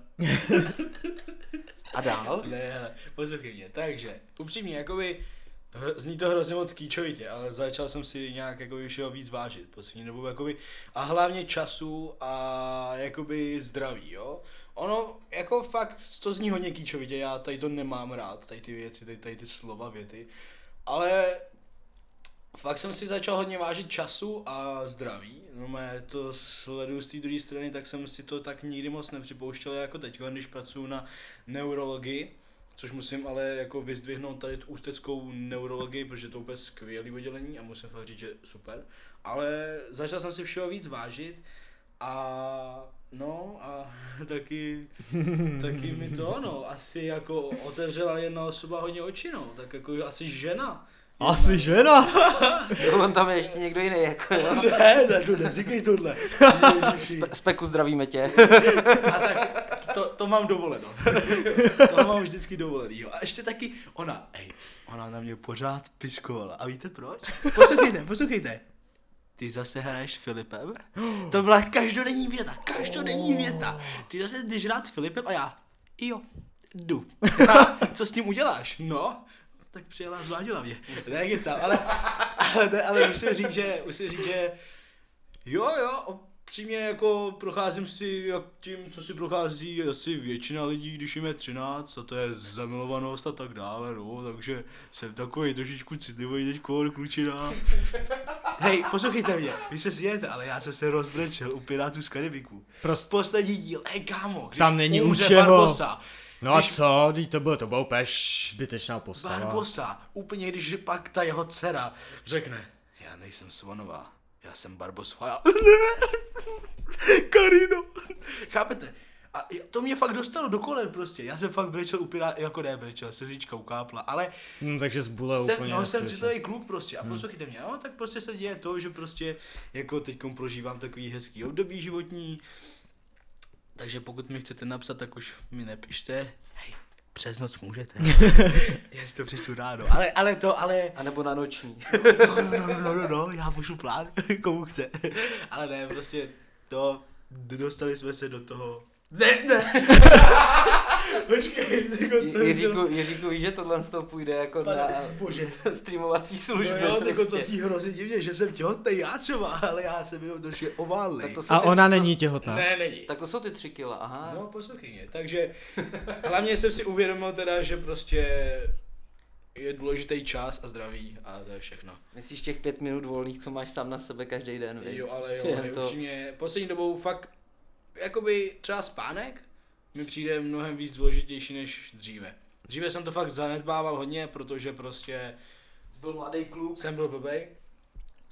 A dál? Ne, hele, poslouchej mě. Takže, upřímně, jakoby, hr- zní to hrozně moc kýčovitě, ale začal jsem si nějak jako všeho víc vážit poslední dobou, jakoby, a hlavně času a jakoby zdraví, jo. Ono, jako fakt, to zní hodně kýčovitě, já tady to nemám rád, tady ty věci, tady, tady ty slova, věty, ale fakt jsem si začal hodně vážit času a zdraví. No mé to sleduju z té druhé strany, tak jsem si to tak nikdy moc nepřipouštěl jako teď, když pracuji na neurologii, což musím ale jako vyzdvihnout tady tu ústeckou neurologii, protože to je úplně skvělý oddělení a musím fakt říct, že super. Ale začal jsem si všeho víc vážit a no a taky, taky mi to no, asi jako otevřela jedna osoba hodně oči no, tak jako asi žena. Asi žena! On tam je ještě někdo jiný, jako jo. Ne, ne, to neříkej tohle. Spe- Speku zdravíme tě. A tak to, to mám dovoleno. to mám vždycky dovolený. A ještě taky ona, ej, ona na mě pořád piskovala. A víte proč? Poslouchejte, poslouchejte. Ty zase hraješ s Filipem? To byla každodenní věta, každodenní věta. Ty zase jdeš hrát s Filipem a já, jo, jdu. A co s tím uděláš? No, tak přijela a zvládila mě. Ne, kecám, ale, ale, ne, ale musím říct, že, musím říct, že jo, jo, přímě jako procházím si jak tím, co si prochází asi většina lidí, když jim je 13 a to je zamilovanost a tak dále, no, takže jsem takový trošičku citlivý teď klučina. Hej, poslouchejte mě, vy se smějete, ale já jsem se rozbrečel u Pirátů z Karibiku. Prostě Poslední díl, hej kámo, když Tam není u čeho. Barbosa, No a Když- co, Vždyť to bylo, to bylo úplně zbytečná postava. Barbosa, úplně když pak ta jeho dcera řekne, já nejsem Svanová, já jsem Barbos Faja. Karino. Chápete? A to mě fakt dostalo do kolen prostě. Já jsem fakt brečel u pirá, jako ne brečel, slzička ukápla, ale Hm, takže zbule jsem, úplně no, jsem citlivý kluk prostě a poslouchejte mě, no, tak prostě se děje to, že prostě jako teď prožívám takový hezký období životní, takže pokud mi chcete napsat, tak už mi nepište, hej, přes noc můžete, já si to přečtu ráno, ale, ale to, ale, A nebo na noční. no, no, no, no, no, no, já pošlu plán, komu chce, ale ne, prostě to, dostali jsme se do toho, ne, ne, počkej, jako co Jiříku, Jiříku, víš, že tohle z toho půjde jako Pane na bože. streamovací služby. No jo, jako to prostě. zní hrozně divně, že jsem těhotný já třeba, ale já jsem jenom trošku oválný. A ona tři- není těhotná. Ne, není. Tak to jsou ty tři kila, aha. No, poslouchej. Takže hlavně jsem si uvědomil teda, že prostě je důležitý čas a zdraví a to je všechno. Myslíš těch pět minut volných, co máš sám na sebe každý den, viď? Jo, ale jo, ale to- upřímně, poslední dobou fakt, jakoby třeba spánek mi přijde mnohem víc důležitější než dříve. Dříve jsem to fakt zanedbával hodně, protože prostě Byl mladý kluk. jsem byl blbej,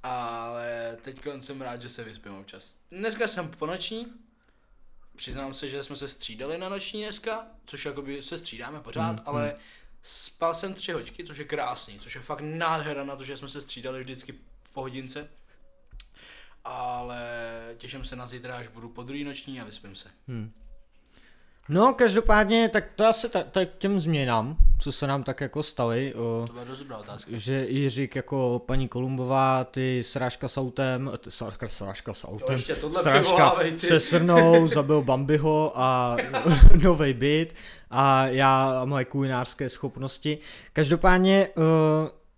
ale teď jsem rád, že se vyspím občas. Dneska jsem po noční, přiznám se, že jsme se střídali na noční dneska, což jakoby se střídáme pořád, Mm, ale spal jsem tři hoďky, což je krásný, což je fakt nádhera na to, že jsme se střídali vždycky po hodince. Ale těším se na zítra, až budu po druhý noční a vyspím se. No, každopádně, tak to asi tak, tak těm změnám, co se nám tak jako staly, o, To byla dost dobrá otázka. že Jiřík jako paní Kolumbová, ty srážka s autem, ty srážka, srážka s autem, ještě tohle srážka se srnou, zabil Bambiho a nový byt a já a moje kulinářské schopnosti. Každopádně uh,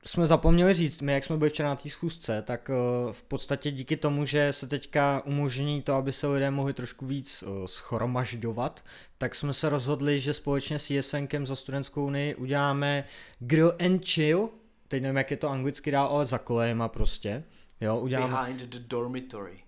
jsme zapomněli říct, my jak jsme byli včera na té schůzce, tak uh, v podstatě díky tomu, že se teďka umožní to, aby se lidé mohli trošku víc uh, schromažďovat, tak jsme se rozhodli, že společně s JSNkem za studentskou unii uděláme Grill and Chill, teď nevím, jak je to anglicky dál, ale za kolejema prostě. Jo, uděláme Behind the dormitory.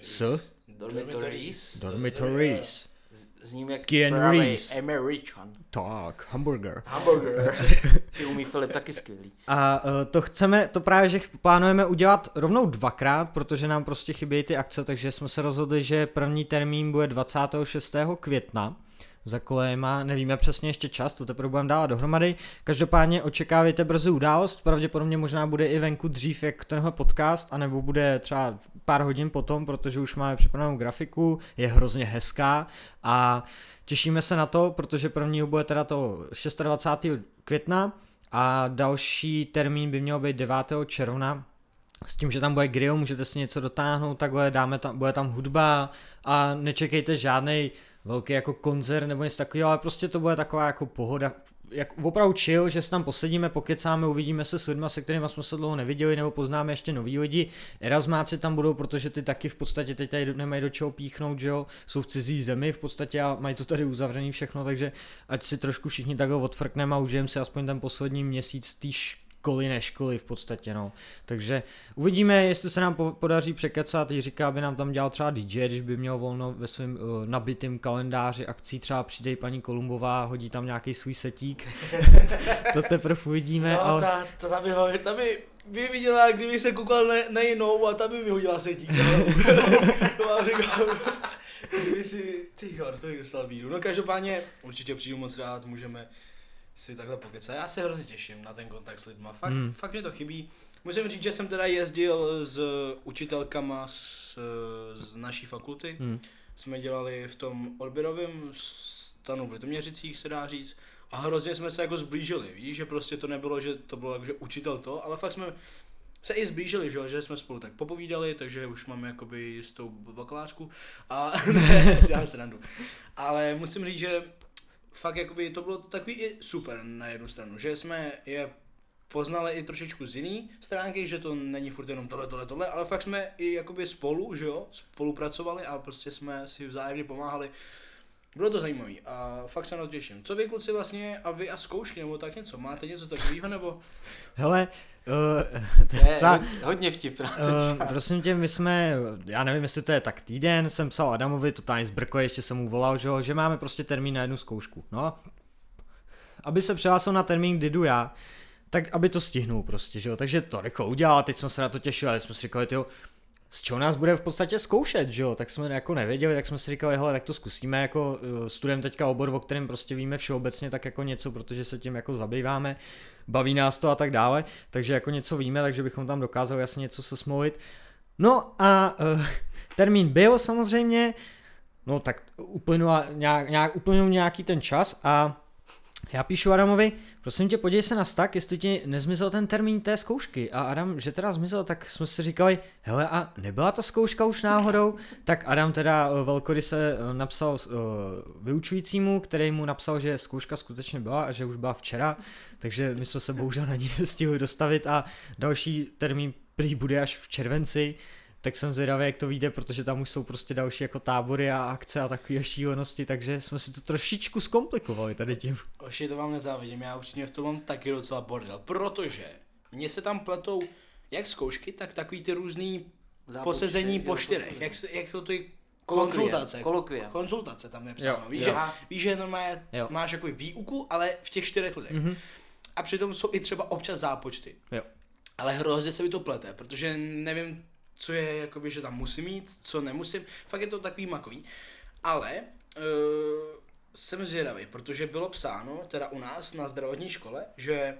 s Dormitories. dormitories. Z- Zním jak Keanu Reeves. American. Tak, hamburger. Hamburger. Ty umí Filip taky skvělý. A uh, to chceme, to právě, že plánujeme udělat rovnou dvakrát, protože nám prostě chybějí ty akce, takže jsme se rozhodli, že první termín bude 26. května za kolejema, nevíme přesně ještě čas, to teprve budeme dávat dohromady. Každopádně očekávejte brzy událost, pravděpodobně možná bude i venku dřív jak tenhle podcast, anebo bude třeba pár hodin potom, protože už máme připravenou grafiku, je hrozně hezká a těšíme se na to, protože prvního bude teda to 26. května a další termín by měl být 9. června, s tím, že tam bude grill, můžete si něco dotáhnout, takhle dáme tam, bude tam hudba a nečekejte žádný velký jako koncert nebo něco takového, ale prostě to bude taková jako pohoda, jak opravdu chill, že se tam posedíme, pokecáme, uvidíme se s lidmi, se kterými jsme se dlouho neviděli, nebo poznáme ještě nový lidi. Erasmáci tam budou, protože ty taky v podstatě teď tady nemají do čeho píchnout, že jo, jsou v cizí zemi v podstatě a mají to tady uzavřený všechno, takže ať si trošku všichni takhle odfrkneme a užijeme si aspoň ten poslední měsíc školy, neškoly v podstatě, no. Takže uvidíme, jestli se nám po- podaří překecat, říká, aby nám tam dělal třeba DJ, když by měl volno ve svém uh, nabitém kalendáři akcí, třeba přijde paní Kolumbová, hodí tam nějaký svůj setík, to teprve uvidíme, No, ale... ta, ta, ta, by ho, ta by, by viděla, kdyby se koukal na, na jinou a ta by vyhodila setík. to vám říkám. Kdyby si, ty jo, to bych dostal víru. No každopádně, určitě přijdu moc rád, můžeme si takhle pokecat. Já se hrozně těším na ten kontakt s lidma. Fakt, Hmm. mm. fakt mě to chybí. Musím říct, že jsem teda jezdil s učitelkama z, z naší fakulty, Hmm. jsme dělali v tom odběrovém stanu v Litoměřicích, se dá říct. A hrozně jsme se jako zblížili, víš, že prostě to nebylo, že to bylo jako, že učitel to, ale fakt jsme se i zblížili, že, že jsme spolu tak popovídali, takže už máme jakoby jistou bakalářku a ne, já se randu. Ale musím říct, že fakt jakoby to bylo takový i super na jednu stranu, že jsme je poznali i trošičku z jiný stránky, že to není furt jenom tohle, tohle, tohle, ale fakt jsme i jakoby spolu, že jo, spolupracovali a prostě jsme si vzájemně pomáhali. Bylo to zajímavé a fakt se na to těším. Co vy kluci vlastně a vy a zkoušky nebo tak něco? Máte něco takového nebo? Hele, uh, je, co, hodně vtipná. Uh, prosím tě, my jsme, já nevím, jestli to je tak týden, jsem psal Adamovi, totálně zbrko, ještě jsem mu volal, že, že máme prostě termín na jednu zkoušku. No, aby se přihlásil na termín, kdy jdu já, tak aby to stihnul prostě, že jo, takže to rychle udělal, teď jsme se na to těšili, ale jsme si říkali, tyjo, z čeho nás bude v podstatě zkoušet, že jo, tak jsme jako nevěděli, tak jsme si říkali, hele, tak to zkusíme, jako uh, studujeme teďka obor, o kterém prostě víme všeobecně, tak jako něco, protože se tím jako zabýváme, baví nás to a tak dále, takže jako něco víme, takže bychom tam dokázali jasně něco se smlouit. No a uh, termín byl samozřejmě, no tak uplynul, nějak, nějak, uplynul nějaký ten čas a já píšu Adamovi, prosím tě, podívej se na stak, jestli ti nezmizel ten termín té zkoušky. A Adam, že teda zmizel, tak jsme si říkali, hele, a nebyla ta zkouška už náhodou? Tak Adam teda eh, velkory se eh, napsal uh, vyučujícímu, který mu napsal, že zkouška skutečně byla a že už byla včera, takže my jsme se bohužel na ní nestihli dostavit a další termín prý bude až v červenci, tak jsem zvědavý, jak to vyjde, protože tam už jsou prostě další jako tábory a akce a takové šílenosti, takže jsme si to trošičku zkomplikovali tady tím. Oši, to vám nezávidím, já určitě v tom mám taky docela bordel, protože mě se tam pletou jak zkoušky, tak takový ty různý Zápočty, posezení po čtyřech, jak, jak to ty konzultace. Kolokvia. Konzultace tam je psáno. Víš, že, víš, že normálně jo. máš jako výuku, ale v těch čtyřech lidech. Mm-hmm. A přitom jsou i třeba občas zápočty. Jo. Ale hrozně se mi to plete, protože nevím, co je, jakoby, že tam musím mít, co nemusím, fakt je to takový makový. Ale uh, jsem zvědavý, protože bylo psáno, teda u nás na zdravotní škole, že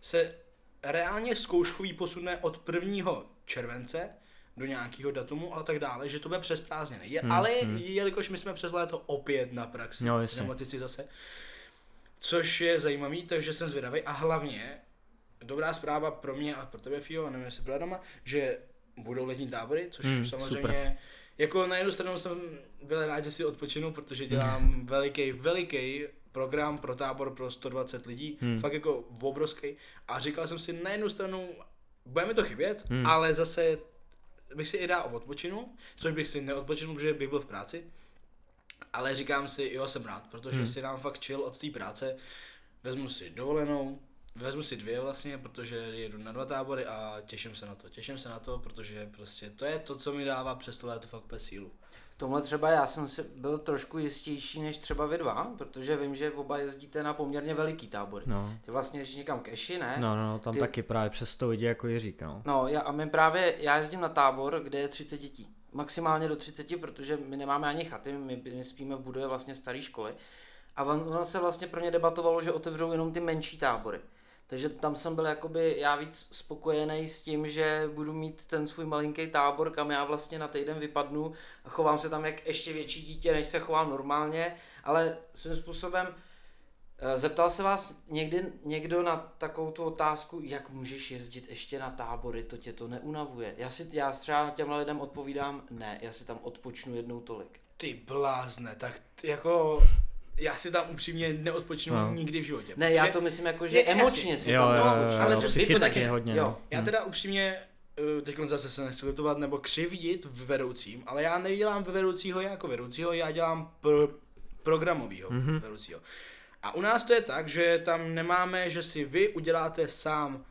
se reálně zkouškový posune od 1. července do nějakého datumu a tak dále, že to bude přes prázdniny. Je, hmm, ale hmm. jelikož my jsme přes léto opět na praxi, no, nemocnici zase, což je zajímavý, takže jsem zvědavý a hlavně dobrá zpráva pro mě a pro tebe, Fio, a nevím, jestli pro Adama, že budou letní tábory, což hmm, samozřejmě super. jako na jednu stranu jsem byl rád, že si odpočinu, protože dělám veliký, veliký program pro tábor pro 120 lidí, hmm. fakt jako obrovský a říkal jsem si na jednu stranu, bude mi to chybět, hmm. ale zase bych si i dál odpočinu, což bych si neodpočinul, protože bych byl v práci, ale říkám si, jo, jsem rád, protože hmm. si dám fakt chill od té práce, vezmu si dovolenou, Vezmu si dvě vlastně, protože jedu na dva tábory a těším se na to. Těším se na to, protože prostě to je to, co mi dává přes to léto fakt sílu. V tomhle třeba já jsem si byl trošku jistější než třeba vy dva, protože vím, že oba jezdíte na poměrně veliký tábory. No. Ty vlastně jezdíš někam ke Eši, ne? No, no, no tam Ty... taky právě přes to lidi jako Jiřík, no. No, já, a my právě, já jezdím na tábor, kde je 30 dětí. Maximálně do 30, protože my nemáme ani chaty, my, my spíme v budově vlastně staré školy. A ono se vlastně pro ně debatovalo, že otevřou jenom ty menší tábory. Takže tam jsem byl jakoby já víc spokojený s tím, že budu mít ten svůj malinký tábor, kam já vlastně na týden vypadnu a chovám se tam jak ještě větší dítě, než se chovám normálně, ale svým způsobem eh, Zeptal se vás někdy někdo na takovou tu otázku, jak můžeš jezdit ještě na tábory, to tě to neunavuje? Já si já třeba na těmhle lidem odpovídám, ne, já si tam odpočnu jednou tolik. Ty blázne, tak jako já si tam upřímně neodpočnu no. nikdy v životě. Ne, já to myslím jako, že je, emočně si jo, tam jo, jo, jo, ale to, je to taky hodně. Jo. No. Já teda upřímně eh, teď zase se nechci litovat nebo křivdit v vedoucím, ale já nedělám vedoucího jako vedoucího, já dělám pro, programovýho mm-hmm. vedoucího. A u nás to je tak, že tam nemáme, že si vy uděláte sám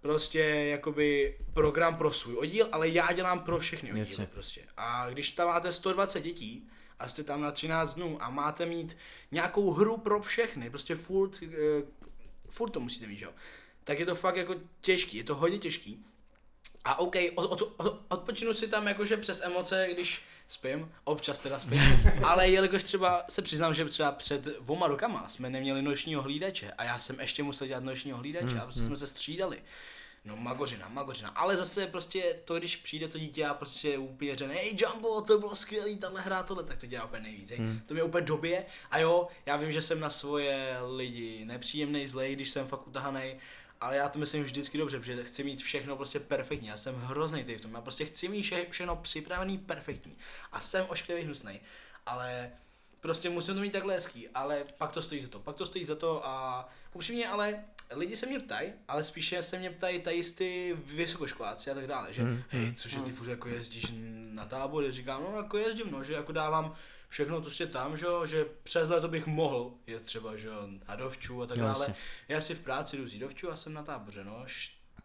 prostě jakoby program pro svůj oddíl, ale já dělám pro všechny oddíly Jasně. prostě. A když tam máte 120 dětí, a jste tam na 13 dnů a máte mít nějakou hru pro všechny, prostě furt, uh, furt to musíte mít, jo. Tak je to fakt jako těžký, je to hodně těžký. A OK, od, od, od, odpočinu si tam jakože přes emoce, když spím, občas teda spím, ale jelikož třeba se přiznám, že třeba před dvoma rokama jsme neměli nočního hlídače a já jsem ještě musel dělat nočního hlídače hmm, a prostě hmm. jsme se střídali. No magořina, magořina, ale zase prostě to, když přijde to dítě a prostě úplně řekne, hej Jumbo, to bylo skvělý, tahle hra, tohle, tak to dělá úplně nejvíc, hej. Hmm. To mě úplně době a jo, já vím, že jsem na svoje lidi nepříjemný, zlej, když jsem fakt utahaný, ale já to myslím vždycky dobře, protože chci mít všechno prostě perfektní. Já jsem hrozný tady v tom. Já prostě chci mít vše, všechno připravený perfektní. A jsem ošklivý hnusný. Ale prostě musím to mít takhle hezký, ale pak to stojí za to, pak to stojí za to a upřímně, ale lidi se mě ptají, ale spíše se mě ptají tady ty vysokoškoláci a tak dále, že Hmm. hej, cože ty furt jako jezdíš na tábory, říkám, no jako jezdím, no, že jako dávám všechno prostě tam, že, jo, že přes léto bych mohl jet třeba, že jo, na dovču a tak Jo, dále. Já si v práci jdu z dovču a jsem na táboře, no,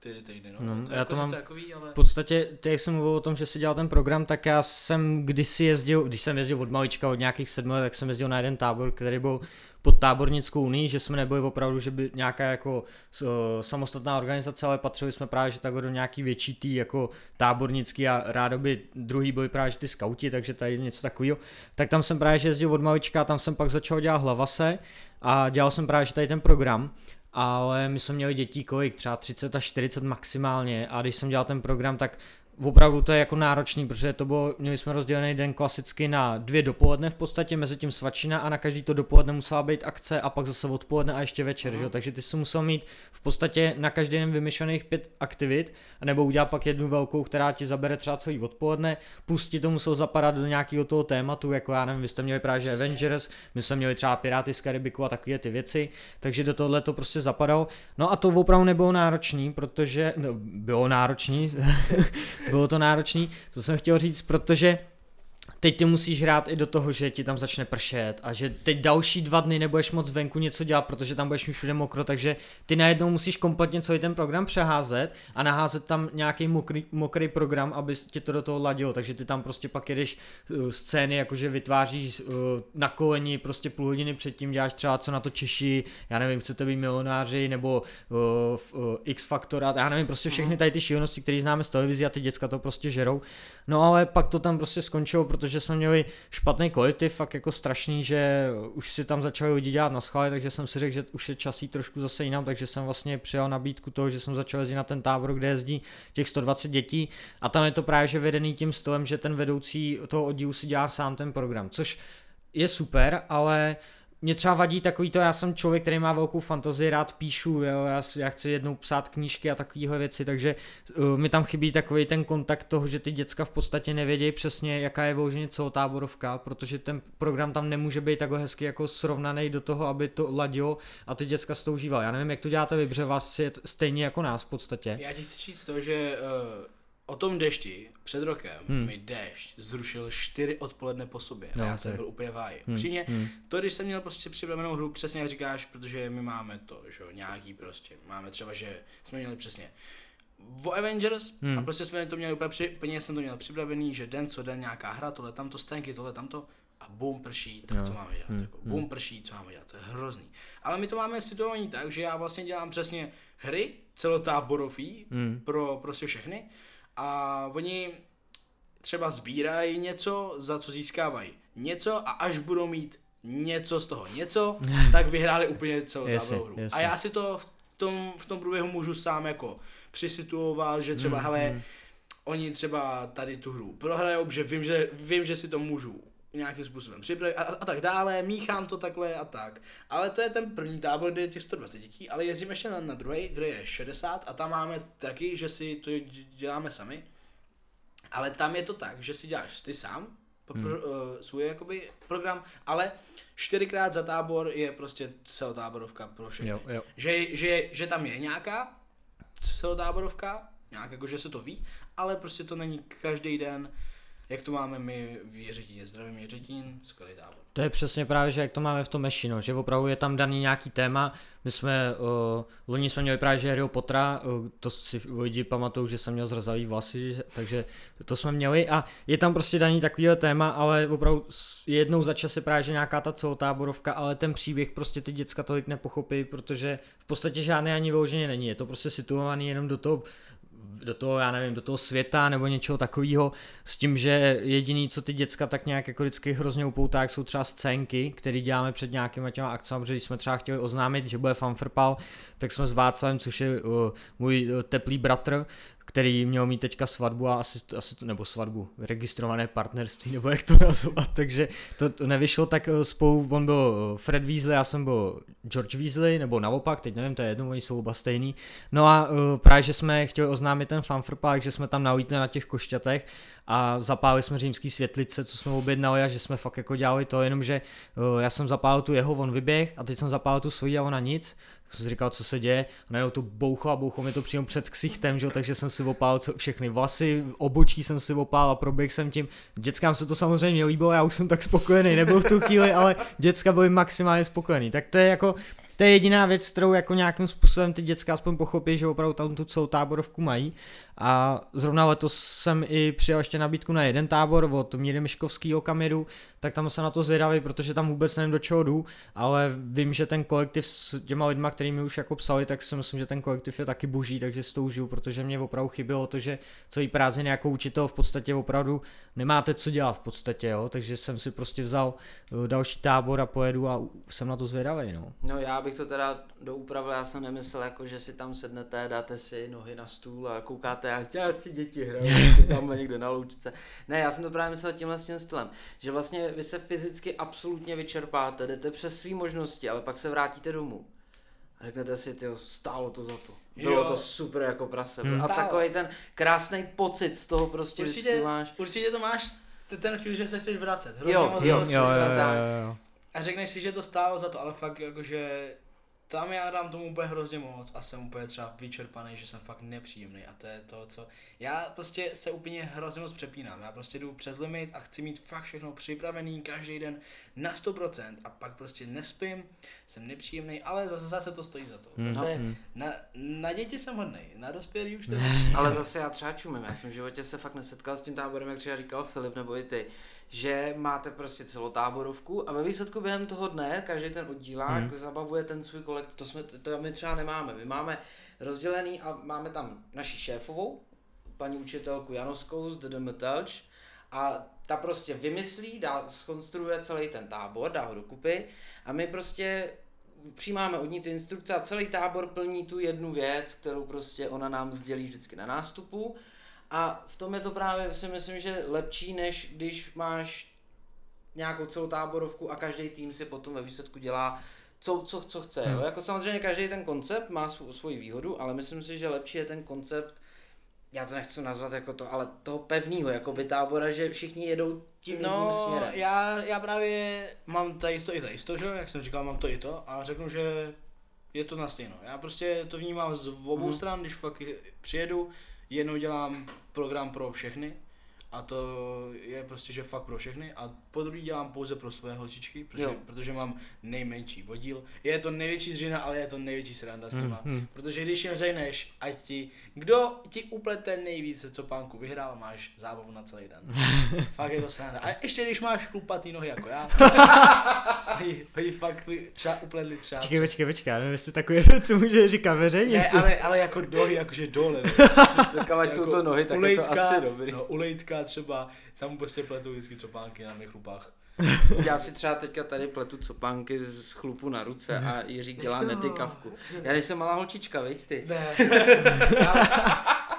čtyři týdny, no, No, to já jako to mám sice takový, ale... V podstatě, ty, jak jsem mluvil o tom, že si dělal ten program, tak já jsem kdysi jezdil, když jsem jezdil od malička, od nějakých sedmi let, tak jsem jezdil na jeden tábor, který byl pod tábornickou unii, že jsme nebyli opravdu, že by nějaká jako uh, samostatná organizace, ale patřili jsme právě že takhle do nějaký větší tý jako tábornický a rádoby druhý byli právě že ty skauti, takže tady něco takového. Tak tam jsem právě že jezdil od malička a tam jsem pak začal dělat hlavase a dělal jsem právě že tady ten program ale my jsme měli dětí kolik, třeba 30 až 40 maximálně. A když jsem dělal ten program, tak opravdu to je jako náročný, protože to bylo, měli jsme rozdělený den klasicky na dvě dopoledne v podstatě, mezi tím svačina a na každý to dopoledne musela být akce a pak zase odpoledne a ještě večer, že jo? takže ty si musel mít v podstatě na každý den vymyšlených pět aktivit, nebo udělat pak jednu velkou, která ti zabere třeba celý odpoledne, plus ti to muselo zapadat do nějakého toho tématu, jako já nevím, vy jste měli právě že Avengers, my jsme měli třeba Piráty z Karibiku a takové ty věci, takže do tohle to prostě zapadalo. No a to opravdu nebylo náročný, protože, no, bylo náročný, bylo to náročný, to jsem chtěl říct, protože teď ty musíš hrát i do toho, že ti tam začne pršet a že teď další dva dny nebudeš moc venku něco dělat, protože tam budeš mít všude mokro, takže ty najednou musíš kompletně celý ten program přeházet a naházet tam nějaký mokrý, mokrý program, aby tě to do toho ladilo, takže ty tam prostě pak jedeš uh, scény, jakože vytváříš uh, na koleni prostě půl hodiny předtím, děláš třeba co na to Češi, já nevím, chcete být milionáři, nebo uh, uh, X Factor, a já nevím, prostě všechny tady ty šílenosti, které známe z televize a ty děcka to prostě žerou. No ale pak to tam prostě skončilo, protože jsme měli špatný kolektiv, fakt jako strašný, že už si tam začali lidi dělat na schvály, takže jsem si řekl, že už je časí trošku zase jinam, takže jsem vlastně přijal nabídku toho, že jsem začal jezdit na ten tábor, kde jezdí těch 120 dětí. A tam je to právě že vedený tím stylem, že ten vedoucí toho oddílu si dělá sám ten program, což je super, ale mě třeba vadí takový to, já jsem člověk, který má velkou fantazii, rád píšu, jo, já, já chci jednou psát knížky a takovéhle věci, takže uh, mi tam chybí takový ten kontakt toho, že ty děcka v podstatě nevědějí přesně, jaká je vyloženě celotáborovka, protože ten program tam nemůže být takhle hezky jako srovnaný do toho, aby to ladilo a ty děcka s tou užívali. Já nevím, jak to děláte vy, protože vás je stejně jako nás v podstatě. Já ti chci říct to, že uh, o tom dešti před rokem hmm. mi déšť zrušil čtyři odpoledne po sobě No, a já jsem tak. byl úplně v háji. Hmm. Přímě, hmm. to když jsem měl prostě připravenou hru, přesně jak říkáš, protože my máme to, že jo, nějaký prostě, máme třeba, že jsme měli přesně o Avengers hmm. a prostě jsme to měli úplně, při, úplně jsem to měl připravený, že den co den nějaká hra, tohle tamto, scénky, tohle tamto a bum prší, tak Jo. co máme dělat, hmm. jako, bum prší, co máme dělat, to je hrozný. Ale my to máme situovaný tak, že já vlastně dělám přesně hry celotáborový Hmm. pro prostě všechny a oni třeba sbírají něco, za co získávají něco a až budou mít něco z toho něco, tak vyhráli úplně celou Jasně, hru. A jasně. já si to v tom, v tom průběhu můžu sám jako přisituovat, že třeba, Mm, hele, oni třeba tady tu hru prohrajou, že vím, že vím, že si to můžu nějakým způsobem připravit a, a tak dále, míchám to takhle a tak. Ale to je ten první tábor, kde je těch 120 dětí, ale jezdím ještě na, na druhý, kde je 60 a tam máme taky, že si to dě- děláme sami. Ale tam je to tak, že si děláš ty sám, pro, Hmm. pro, uh, svůj jakoby program, ale čtyřikrát za tábor je prostě celotáborovka pro všechny. Jo, jo. Že, že, že tam je nějaká celotáborovka, nějak jako, že se to ví, ale prostě to není každý den, jak to máme my v Jiřetíně. Zdravím Jiřetín, skvělý tábor. To je přesně právě, že jak to máme v tom meši, no, že opravdu je tam daný nějaký téma. My jsme, uh, loni jsme měli právě že Harryho Pottera, uh, to si lidi pamatují, že jsem měl zrzavý vlasy, že- takže to jsme měli a je tam prostě daný takovýhle téma, ale opravdu jednou za čas je právě že nějaká ta celotáborovka, ale ten příběh prostě ty děcka tolik nepochopí, protože v podstatě žádný ani vyloženě není, je to prostě situovaný jenom do toho do toho, já nevím, do toho světa nebo něčeho takového, s tím, že jediný, co ty děcka tak nějak jako vždycky hrozně upoutá, jak jsou třeba scénky, které děláme před nějakýma těma akcemi, protože když jsme třeba chtěli oznámit, že bude fanfrpal, tak jsme s Václavem, což je uh, můj uh, teplý bratr, který měl mít teďka svatbu a asi, asi nebo svatbu, registrované partnerství, nebo jak to nazvat, takže to, to nevyšlo, tak eh, spolu, on byl Fred Weasley, já jsem byl George Weasley, nebo naopak, teď nevím, to je jedno, oni jsou oba stejný. No a uh, právě, že jsme chtěli oznámit ten fanfrpák, že jsme tam naujítli na těch košťatech a zapálili jsme římský světlice, co jsme objednali a že jsme fakt jako dělali to, jenomže uh, já jsem zapálil tu jeho, on vyběh a teď jsem zapálil tu svoji a ona nic jsem si říkal, co se děje, a najednou to boucho a boucho mi to přímo před ksichtem, že? takže jsem si opál všechny vlasy, obočí jsem si opál a proběh jsem tím. Dětskám se to samozřejmě líbilo, já už jsem tak spokojený, nebyl v tu chvíli, ale děcka byly maximálně spokojený. Tak to je jako, to je jediná věc, kterou jako nějakým způsobem ty děcka aspoň pochopí, že opravdu tam tu celou táborovku mají. A zrovna letos jsem i přijal ještě nabídku na jeden tábor od Míry Miškovského kameru, tak tam se na to zvědavý, protože tam vůbec nevím do čeho jdu, ale vím, že ten kolektiv s těma lidma, kterými už jako psali, tak si myslím, že ten kolektiv je taky boží, takže si to užiju, protože mě opravdu chybělo to, že celý prázdniny jako učitel v podstatě opravdu nemáte co dělat v podstatě, jo, takže jsem si prostě vzal eh, další tábor a pojedu a jsem na to zvědavý, no. No já bych to teda doupravil, já jsem nemyslel jako, že si tam sednete, dáte si nohy na stůl a koukáte si děti hrajou tam někde na loučce. Ne, já jsem to právě myslel tímhle tím stylem, že vlastně vy se fyzicky absolutně vyčerpáte, jdete přes své možnosti, ale pak se vrátíte domů. A řeknete si, ty stálo to za to. Bylo jo. to super jako prase. Hmm. A takový ten krásný pocit z toho prostě určitě, máš. Určitě to máš ten feel, že se chceš vracet. Hrozně jo, jo, jo, jo, jo, jo, jo. A řekneš si, že to stálo za to, ale fakt jakože tam já dám tomu úplně hrozně moc a jsem úplně třeba vyčerpaný, že jsem fakt nepříjemný a to je to, co... Já prostě se úplně hrozně moc přepínám, já prostě jdu přes limit a chci mít fakt všechno připravený každý den na 100% a pak prostě nespím, jsem nepříjemný, ale zase, zase to stojí za to. Hmm. Zase no. na, na děti jsem hodný, na dospělý už to Ale zase já třeba čumím, já jsem v životě se fakt nesetkal s tím táborem, jak třeba říkal Filip nebo i ty že máte prostě celou táborovku a ve výsledku během toho dne každý ten oddílák hmm. zabavuje ten svůj kolektiv. To, jsme, to my třeba nemáme. My máme rozdělený a máme tam naši šéfovou, paní učitelku Janoskou z DDM Telč a ta prostě vymyslí, dá, skonstruuje celý ten tábor, dá ho dokupy a my prostě přijímáme od ní ty instrukce a celý tábor plní tu jednu věc, kterou prostě ona nám sdělí vždycky na nástupu a v tom je to právě, si myslím, že lepší, než když máš nějakou celou táborovku a každý tým si potom ve výsledku dělá co, co, co chce. Hmm. Jo? Jako samozřejmě každý ten koncept má svou, svoji výhodu, ale myslím si, že lepší je ten koncept, já to nechci nazvat jako to, ale toho pevného, jako by tábora, že všichni jedou tím no, jedním směrem. Já, já právě mám tady to i tady to, že jak jsem říkal, mám to i to a řeknu, že je to na stejno. Já prostě to vnímám z obou hmm. stran, když fakt přijedu, jednou dělám program pro všechny a to je prostě, že fakt pro všechny a po druhý dělám pouze pro své holčičky, protože, protože mám nejmenší vodíl. Je to největší dřina, ale je to největší sranda s nima. Mm, mm. Protože když jim řekneš, ať ti, kdo ti uplete nejvíce co pánku vyhrál, máš zábavu na celý den. fakt je to sranda. A ještě když máš chlupatý nohy jako já, oni fakt třeba upletli třeba. Počkej, počkej, počkej, nevím, jestli takové věci může říkat veřejně. Ne, ale, ale jako nohy, jakože dole. tak jako, jsou to nohy, tak ulejtka, je to asi dobrý. No, ulejtka třeba, tam prostě pletou vždycky copánky na mých chlupách. Já si třeba teďka tady pletu copánky z chlupu na ruce a Jiří dělá netykavku. Já jsem malá holčička, veď ty. Ne. Já,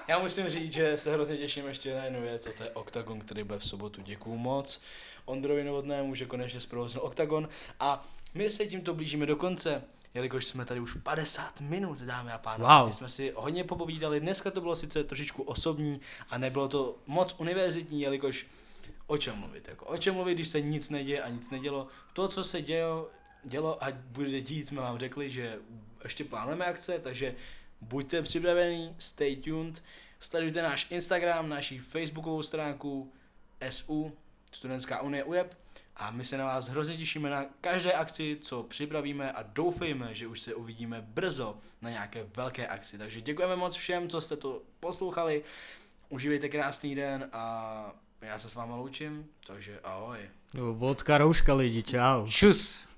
já musím říct, že se hrozně těším ještě na jednu věc, a to je Octagon, který bude v sobotu. Děkuju moc Ondrovi Novotnému, že konečně zprovoznil Octagon a my se tímto blížíme do konce jelikož jsme tady už 50 minut, dámy a pánové. Wow. My jsme si hodně popovídali, dneska to bylo sice trošičku osobní a nebylo to moc univerzitní, jelikož o čem mluvit, jako o čem mluvit, když se nic neděje a nic nedělo. To, co se dělo, dělo a bude dít, jsme vám řekli, že ještě plánujeme akce, takže buďte připravení, stay tuned, sledujte náš Instagram, naší facebookovou stránku SU, Studentská unie UJEP a my se na vás hrozně těšíme na každé akci, co připravíme a doufejme, že už se uvidíme brzo na nějaké velké akci. Takže děkujeme moc všem, co jste to poslouchali, užívejte krásný den a já se s váma loučím, takže ahoj. Vodka rouška lidi, čau. Čus.